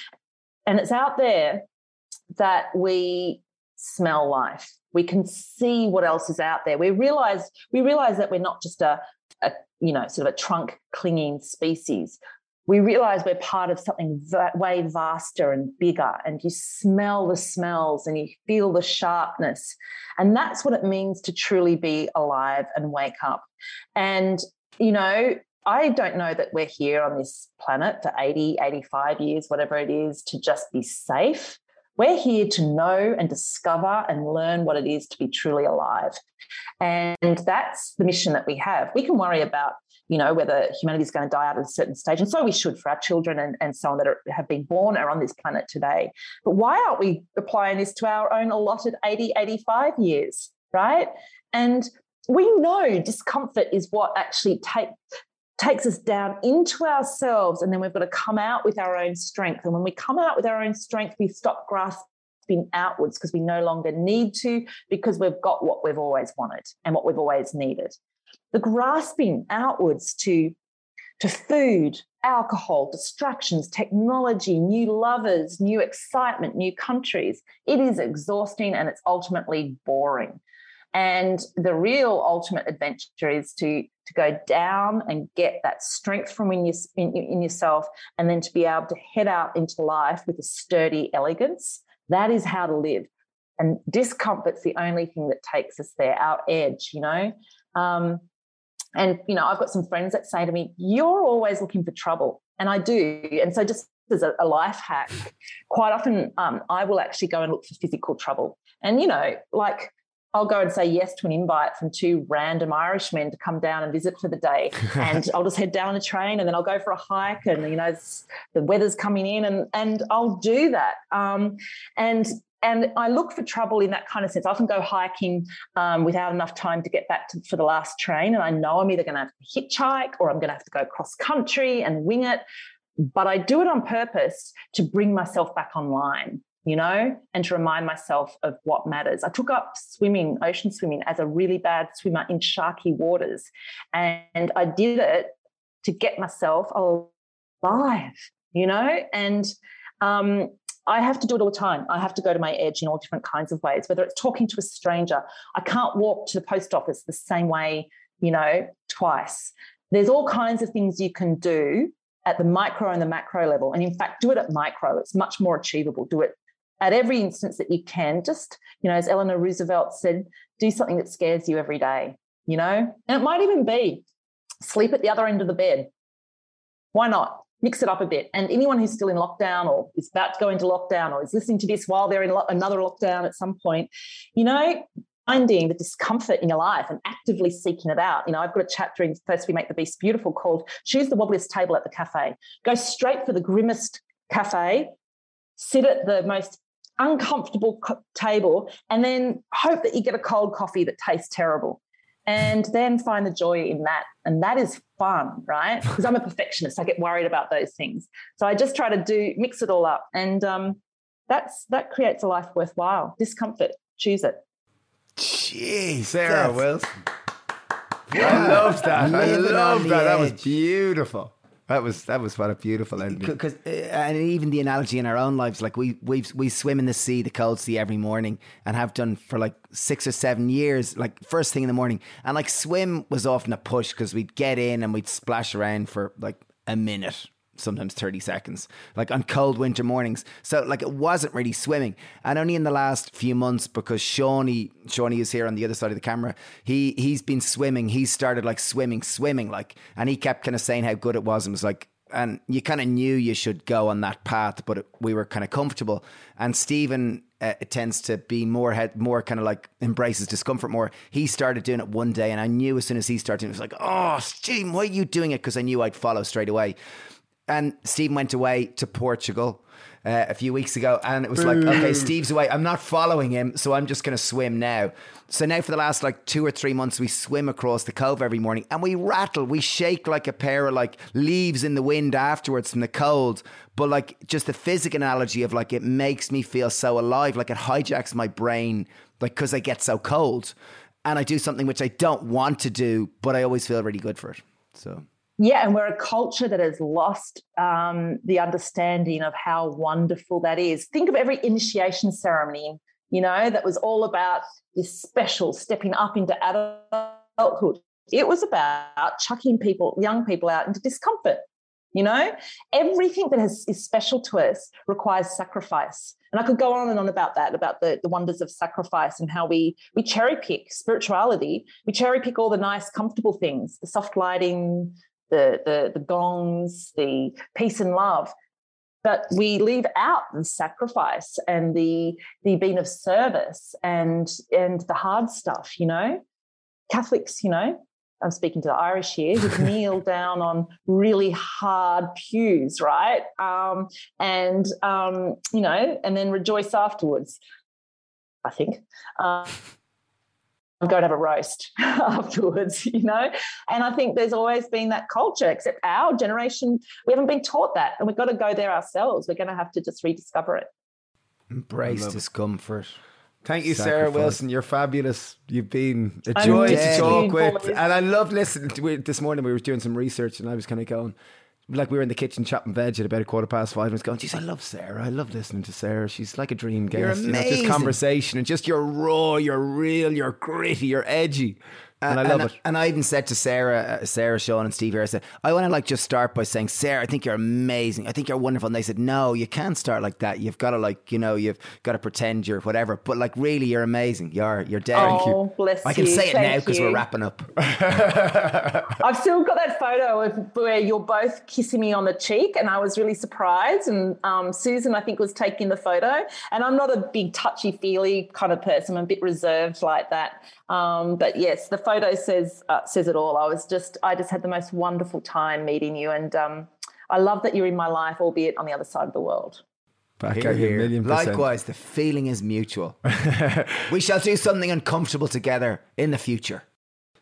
And it's out there that we smell life we can see what else is out there. We realize we realize that we're not just a, a you know sort of a trunk clinging species. We realize we're part of something way vaster and bigger, and you smell the smells and you feel the sharpness. And that's what it means to truly be alive and wake up. And, you know, I don't know that we're here on this planet for 80, 85 years, whatever it is, to just be safe. We're here to know and discover and learn what it is to be truly alive. And that's the mission that we have. We can worry about, you know, whether humanity is going to die out at a certain stage. And so we should for our children and, and so on that are, have been born are on this planet today. But why aren't we applying this to our own allotted 80, 85 years, right? And we know discomfort is what actually take, takes us down into ourselves and then we've got to come out with our own strength. And when we come out with our own strength we stop grasping outwards because we no longer need to because we've got what we've always wanted and what we've always needed. The grasping outwards to to food alcohol distractions technology new lovers new excitement new countries it is exhausting and it's ultimately boring and the real ultimate adventure is to, to go down and get that strength from in, your, in, in yourself, and then to be able to head out into life with a sturdy elegance. That is how to live. And discomfort's the only thing that takes us there, our edge, you know. Um, and, you know, I've got some friends that say to me, You're always looking for trouble. And I do. And so, just as a, a life hack, quite often um, I will actually go and look for physical trouble. And, you know, like I'll go and say yes to an invite from two random Irishmen to come down and visit for the day. and I'll just head down a train and then I'll go for a hike and, you know, the weather's coming in and, and I'll do that. Um, and and I look for trouble in that kind of sense. I often go hiking um, without enough time to get back to, for the last train, and I know I'm either going to have to hitchhike or I'm going to have to go cross country and wing it. But I do it on purpose to bring myself back online you know, and to remind myself of what matters. I took up swimming, ocean swimming, as a really bad swimmer in sharky waters. And I did it to get myself alive, you know, and um, I have to do it all the time. I have to go to my edge in all different kinds of ways, whether it's talking to a stranger. I can't walk to the post office the same way, you know, twice. There's all kinds of things you can do at the micro and the macro level. And in fact, do it at micro. It's much more achievable. Do it at every instance that you can, just, you know, as Eleanor Roosevelt said, do something that scares you every day, you know? And it might even be sleep at the other end of the bed. Why not? mix it up a bit. And anyone who's still in lockdown or is about to go into lockdown or is listening to this while they're in lo- another lockdown at some point, you know, finding the discomfort in your life and actively seeking it out. You know, I've got a chapter in First We Make the Beast Beautiful called Choose the Wobbliest Table at the Cafe. Go straight for the grimmest cafe, sit at the most uncomfortable co- table, and then hope that you get a cold coffee that tastes terrible and then find the joy in that. And that is fun, right? Because I'm a perfectionist. I get worried about those things. So I just try to do mix it all up. And um, that's that creates a life worthwhile. Discomfort, choose it. Jeez, Sarah Wilson. I love that. I love that. That was beautiful. That was that was what a beautiful ending. Because uh, and even the analogy in our own lives, like we we we swim in the sea, the cold sea every morning, and have done for like six or seven years, like first thing in the morning. And like swim was often a push because we'd get in and we'd splash around for like a minute sometimes 30 seconds, like on cold winter mornings. So like it wasn't really swimming. And only in the last few months, because Shawnee, Shawnee is here on the other side of the camera, he he's been swimming. He started like swimming, swimming, like and he kept kind of saying how good it was and was like and you kind of knew you should go on that path, but it, we were kind of comfortable. And Stephen uh, tends to be more head, more kind of like embraces discomfort more. He started doing it one day, and I knew as soon as he started, it was like, oh, Steve, why are you doing it? Because I knew I'd follow straight away. And Stephen went away to Portugal. Uh, a few weeks ago, and it was like, okay, Steve's away. I'm not following him, so I'm just going to swim now. So now, for the last like two or three months, we swim across the cove every morning, and we rattle, we shake like a pair of like leaves in the wind afterwards from the cold. But like, just the physical analogy of like, it makes me feel so alive, like it hijacks my brain, like because I get so cold, and I do something which I don't want to do, but I always feel really good for it. So yeah, and we're a culture that has lost um, the understanding of how wonderful that is. Think of every initiation ceremony, you know, that was all about this special stepping up into adulthood. It was about chucking people, young people out into discomfort. You know, everything that has, is special to us requires sacrifice. And I could go on and on about that, about the, the wonders of sacrifice and how we we cherry pick spirituality. We cherry pick all the nice, comfortable things, the soft lighting, the, the, the gongs, the peace and love. But we leave out the sacrifice and the the being of service and and the hard stuff, you know. Catholics, you know, I'm speaking to the Irish here, who kneel down on really hard pews, right? Um, and um, you know, and then rejoice afterwards. I think. Um, go and have a roast afterwards, you know? And I think there's always been that culture, except our generation, we haven't been taught that. And we've got to go there ourselves. We're going to have to just rediscover it. Embrace discomfort. Thank you, Sacrifice. Sarah Wilson. You're fabulous. You've been a joy to talk with. And I love listening to it. This morning we were doing some research and I was kind of going, like we were in the kitchen chopping veg at about a quarter past five and was going, geez, I love Sarah. I love listening to Sarah. She's like a dream guest. You're amazing. You know, just conversation and just you're raw, you're real, you're gritty, you're edgy and I love and, it. And I even said to Sarah, uh, Sarah, Sean, and Steve here, I said, I want to like just start by saying, Sarah, I think you're amazing. I think you're wonderful. And they said, No, you can't start like that. You've got to like, you know, you've got to pretend you're whatever. But like, really, you're amazing. You're you're dead. Oh, bless I can you. say it Thank now because we're wrapping up. I've still got that photo of where you're both kissing me on the cheek, and I was really surprised. And um, Susan, I think, was taking the photo. And I'm not a big touchy feely kind of person. I'm a bit reserved like that. Um, but yes, the photo says uh, says it all. I was just I just had the most wonderful time meeting you, and um, I love that you're in my life, albeit on the other side of the world. Back here, here. Million Likewise, the feeling is mutual. we shall do something uncomfortable together in the future.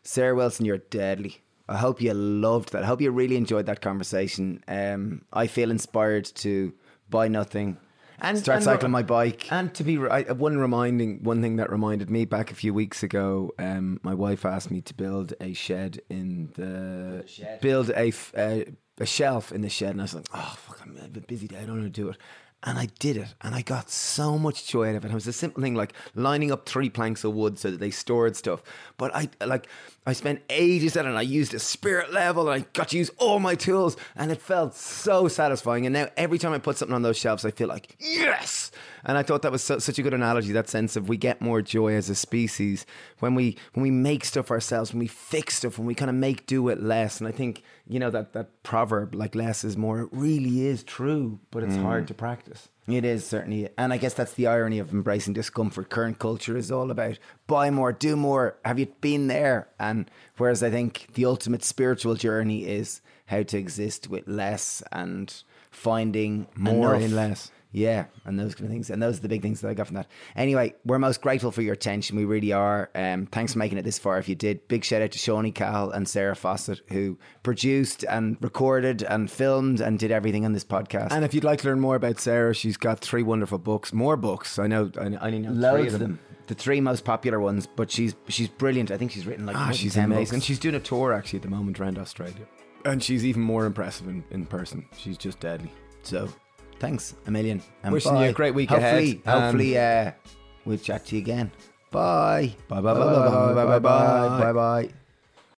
Sarah Wilson, you're deadly. I hope you loved that. I hope you really enjoyed that conversation. Um, I feel inspired to buy nothing, and start and cycling my bike. And to be I, one reminding one thing that reminded me back a few weeks ago, um, my wife asked me to build a shed in the shed. build a, a a shelf in the shed, and I was like, oh fuck, I'm a busy day, I don't want to do it. And I did it, and I got so much joy out of it. It was a simple thing like lining up three planks of wood so that they stored stuff. But I like I spent ages at it, and I used a spirit level, and I got to use all my tools, and it felt so satisfying. And now every time I put something on those shelves, I feel like yes. And I thought that was such a good analogy. That sense of we get more joy as a species when we when we make stuff ourselves, when we fix stuff, when we kind of make do it less. And I think you know that that proverb like less is more. It really is true, but it's hard to mm. practice. It is certainly, and I guess that's the irony of embracing discomfort. Current culture is all about buy more, do more. Have you been there? And whereas I think the ultimate spiritual journey is how to exist with less and finding More enough. in less. Yeah, and those kind of things. And those are the big things that I got from that. Anyway, we're most grateful for your attention. We really are. Um, thanks for making it this far if you did. Big shout out to Shawnee Cal and Sarah Fawcett, who produced and recorded and filmed and did everything on this podcast. And if you'd like to learn more about Sarah, she's got three wonderful books, more books. I know, I, I only know three Loads of them. The three most popular ones, but she's she's brilliant. I think she's written like Ah, she's 10 amazing. books. And she's doing a tour actually at the moment around Australia. And she's even more impressive in, in person. She's just deadly. So, thanks a million. And Wishing you a great week hopefully, ahead, Hopefully, uh, we'll chat to you again. Bye. Bye bye bye bye bye bye bye bye Bye bye.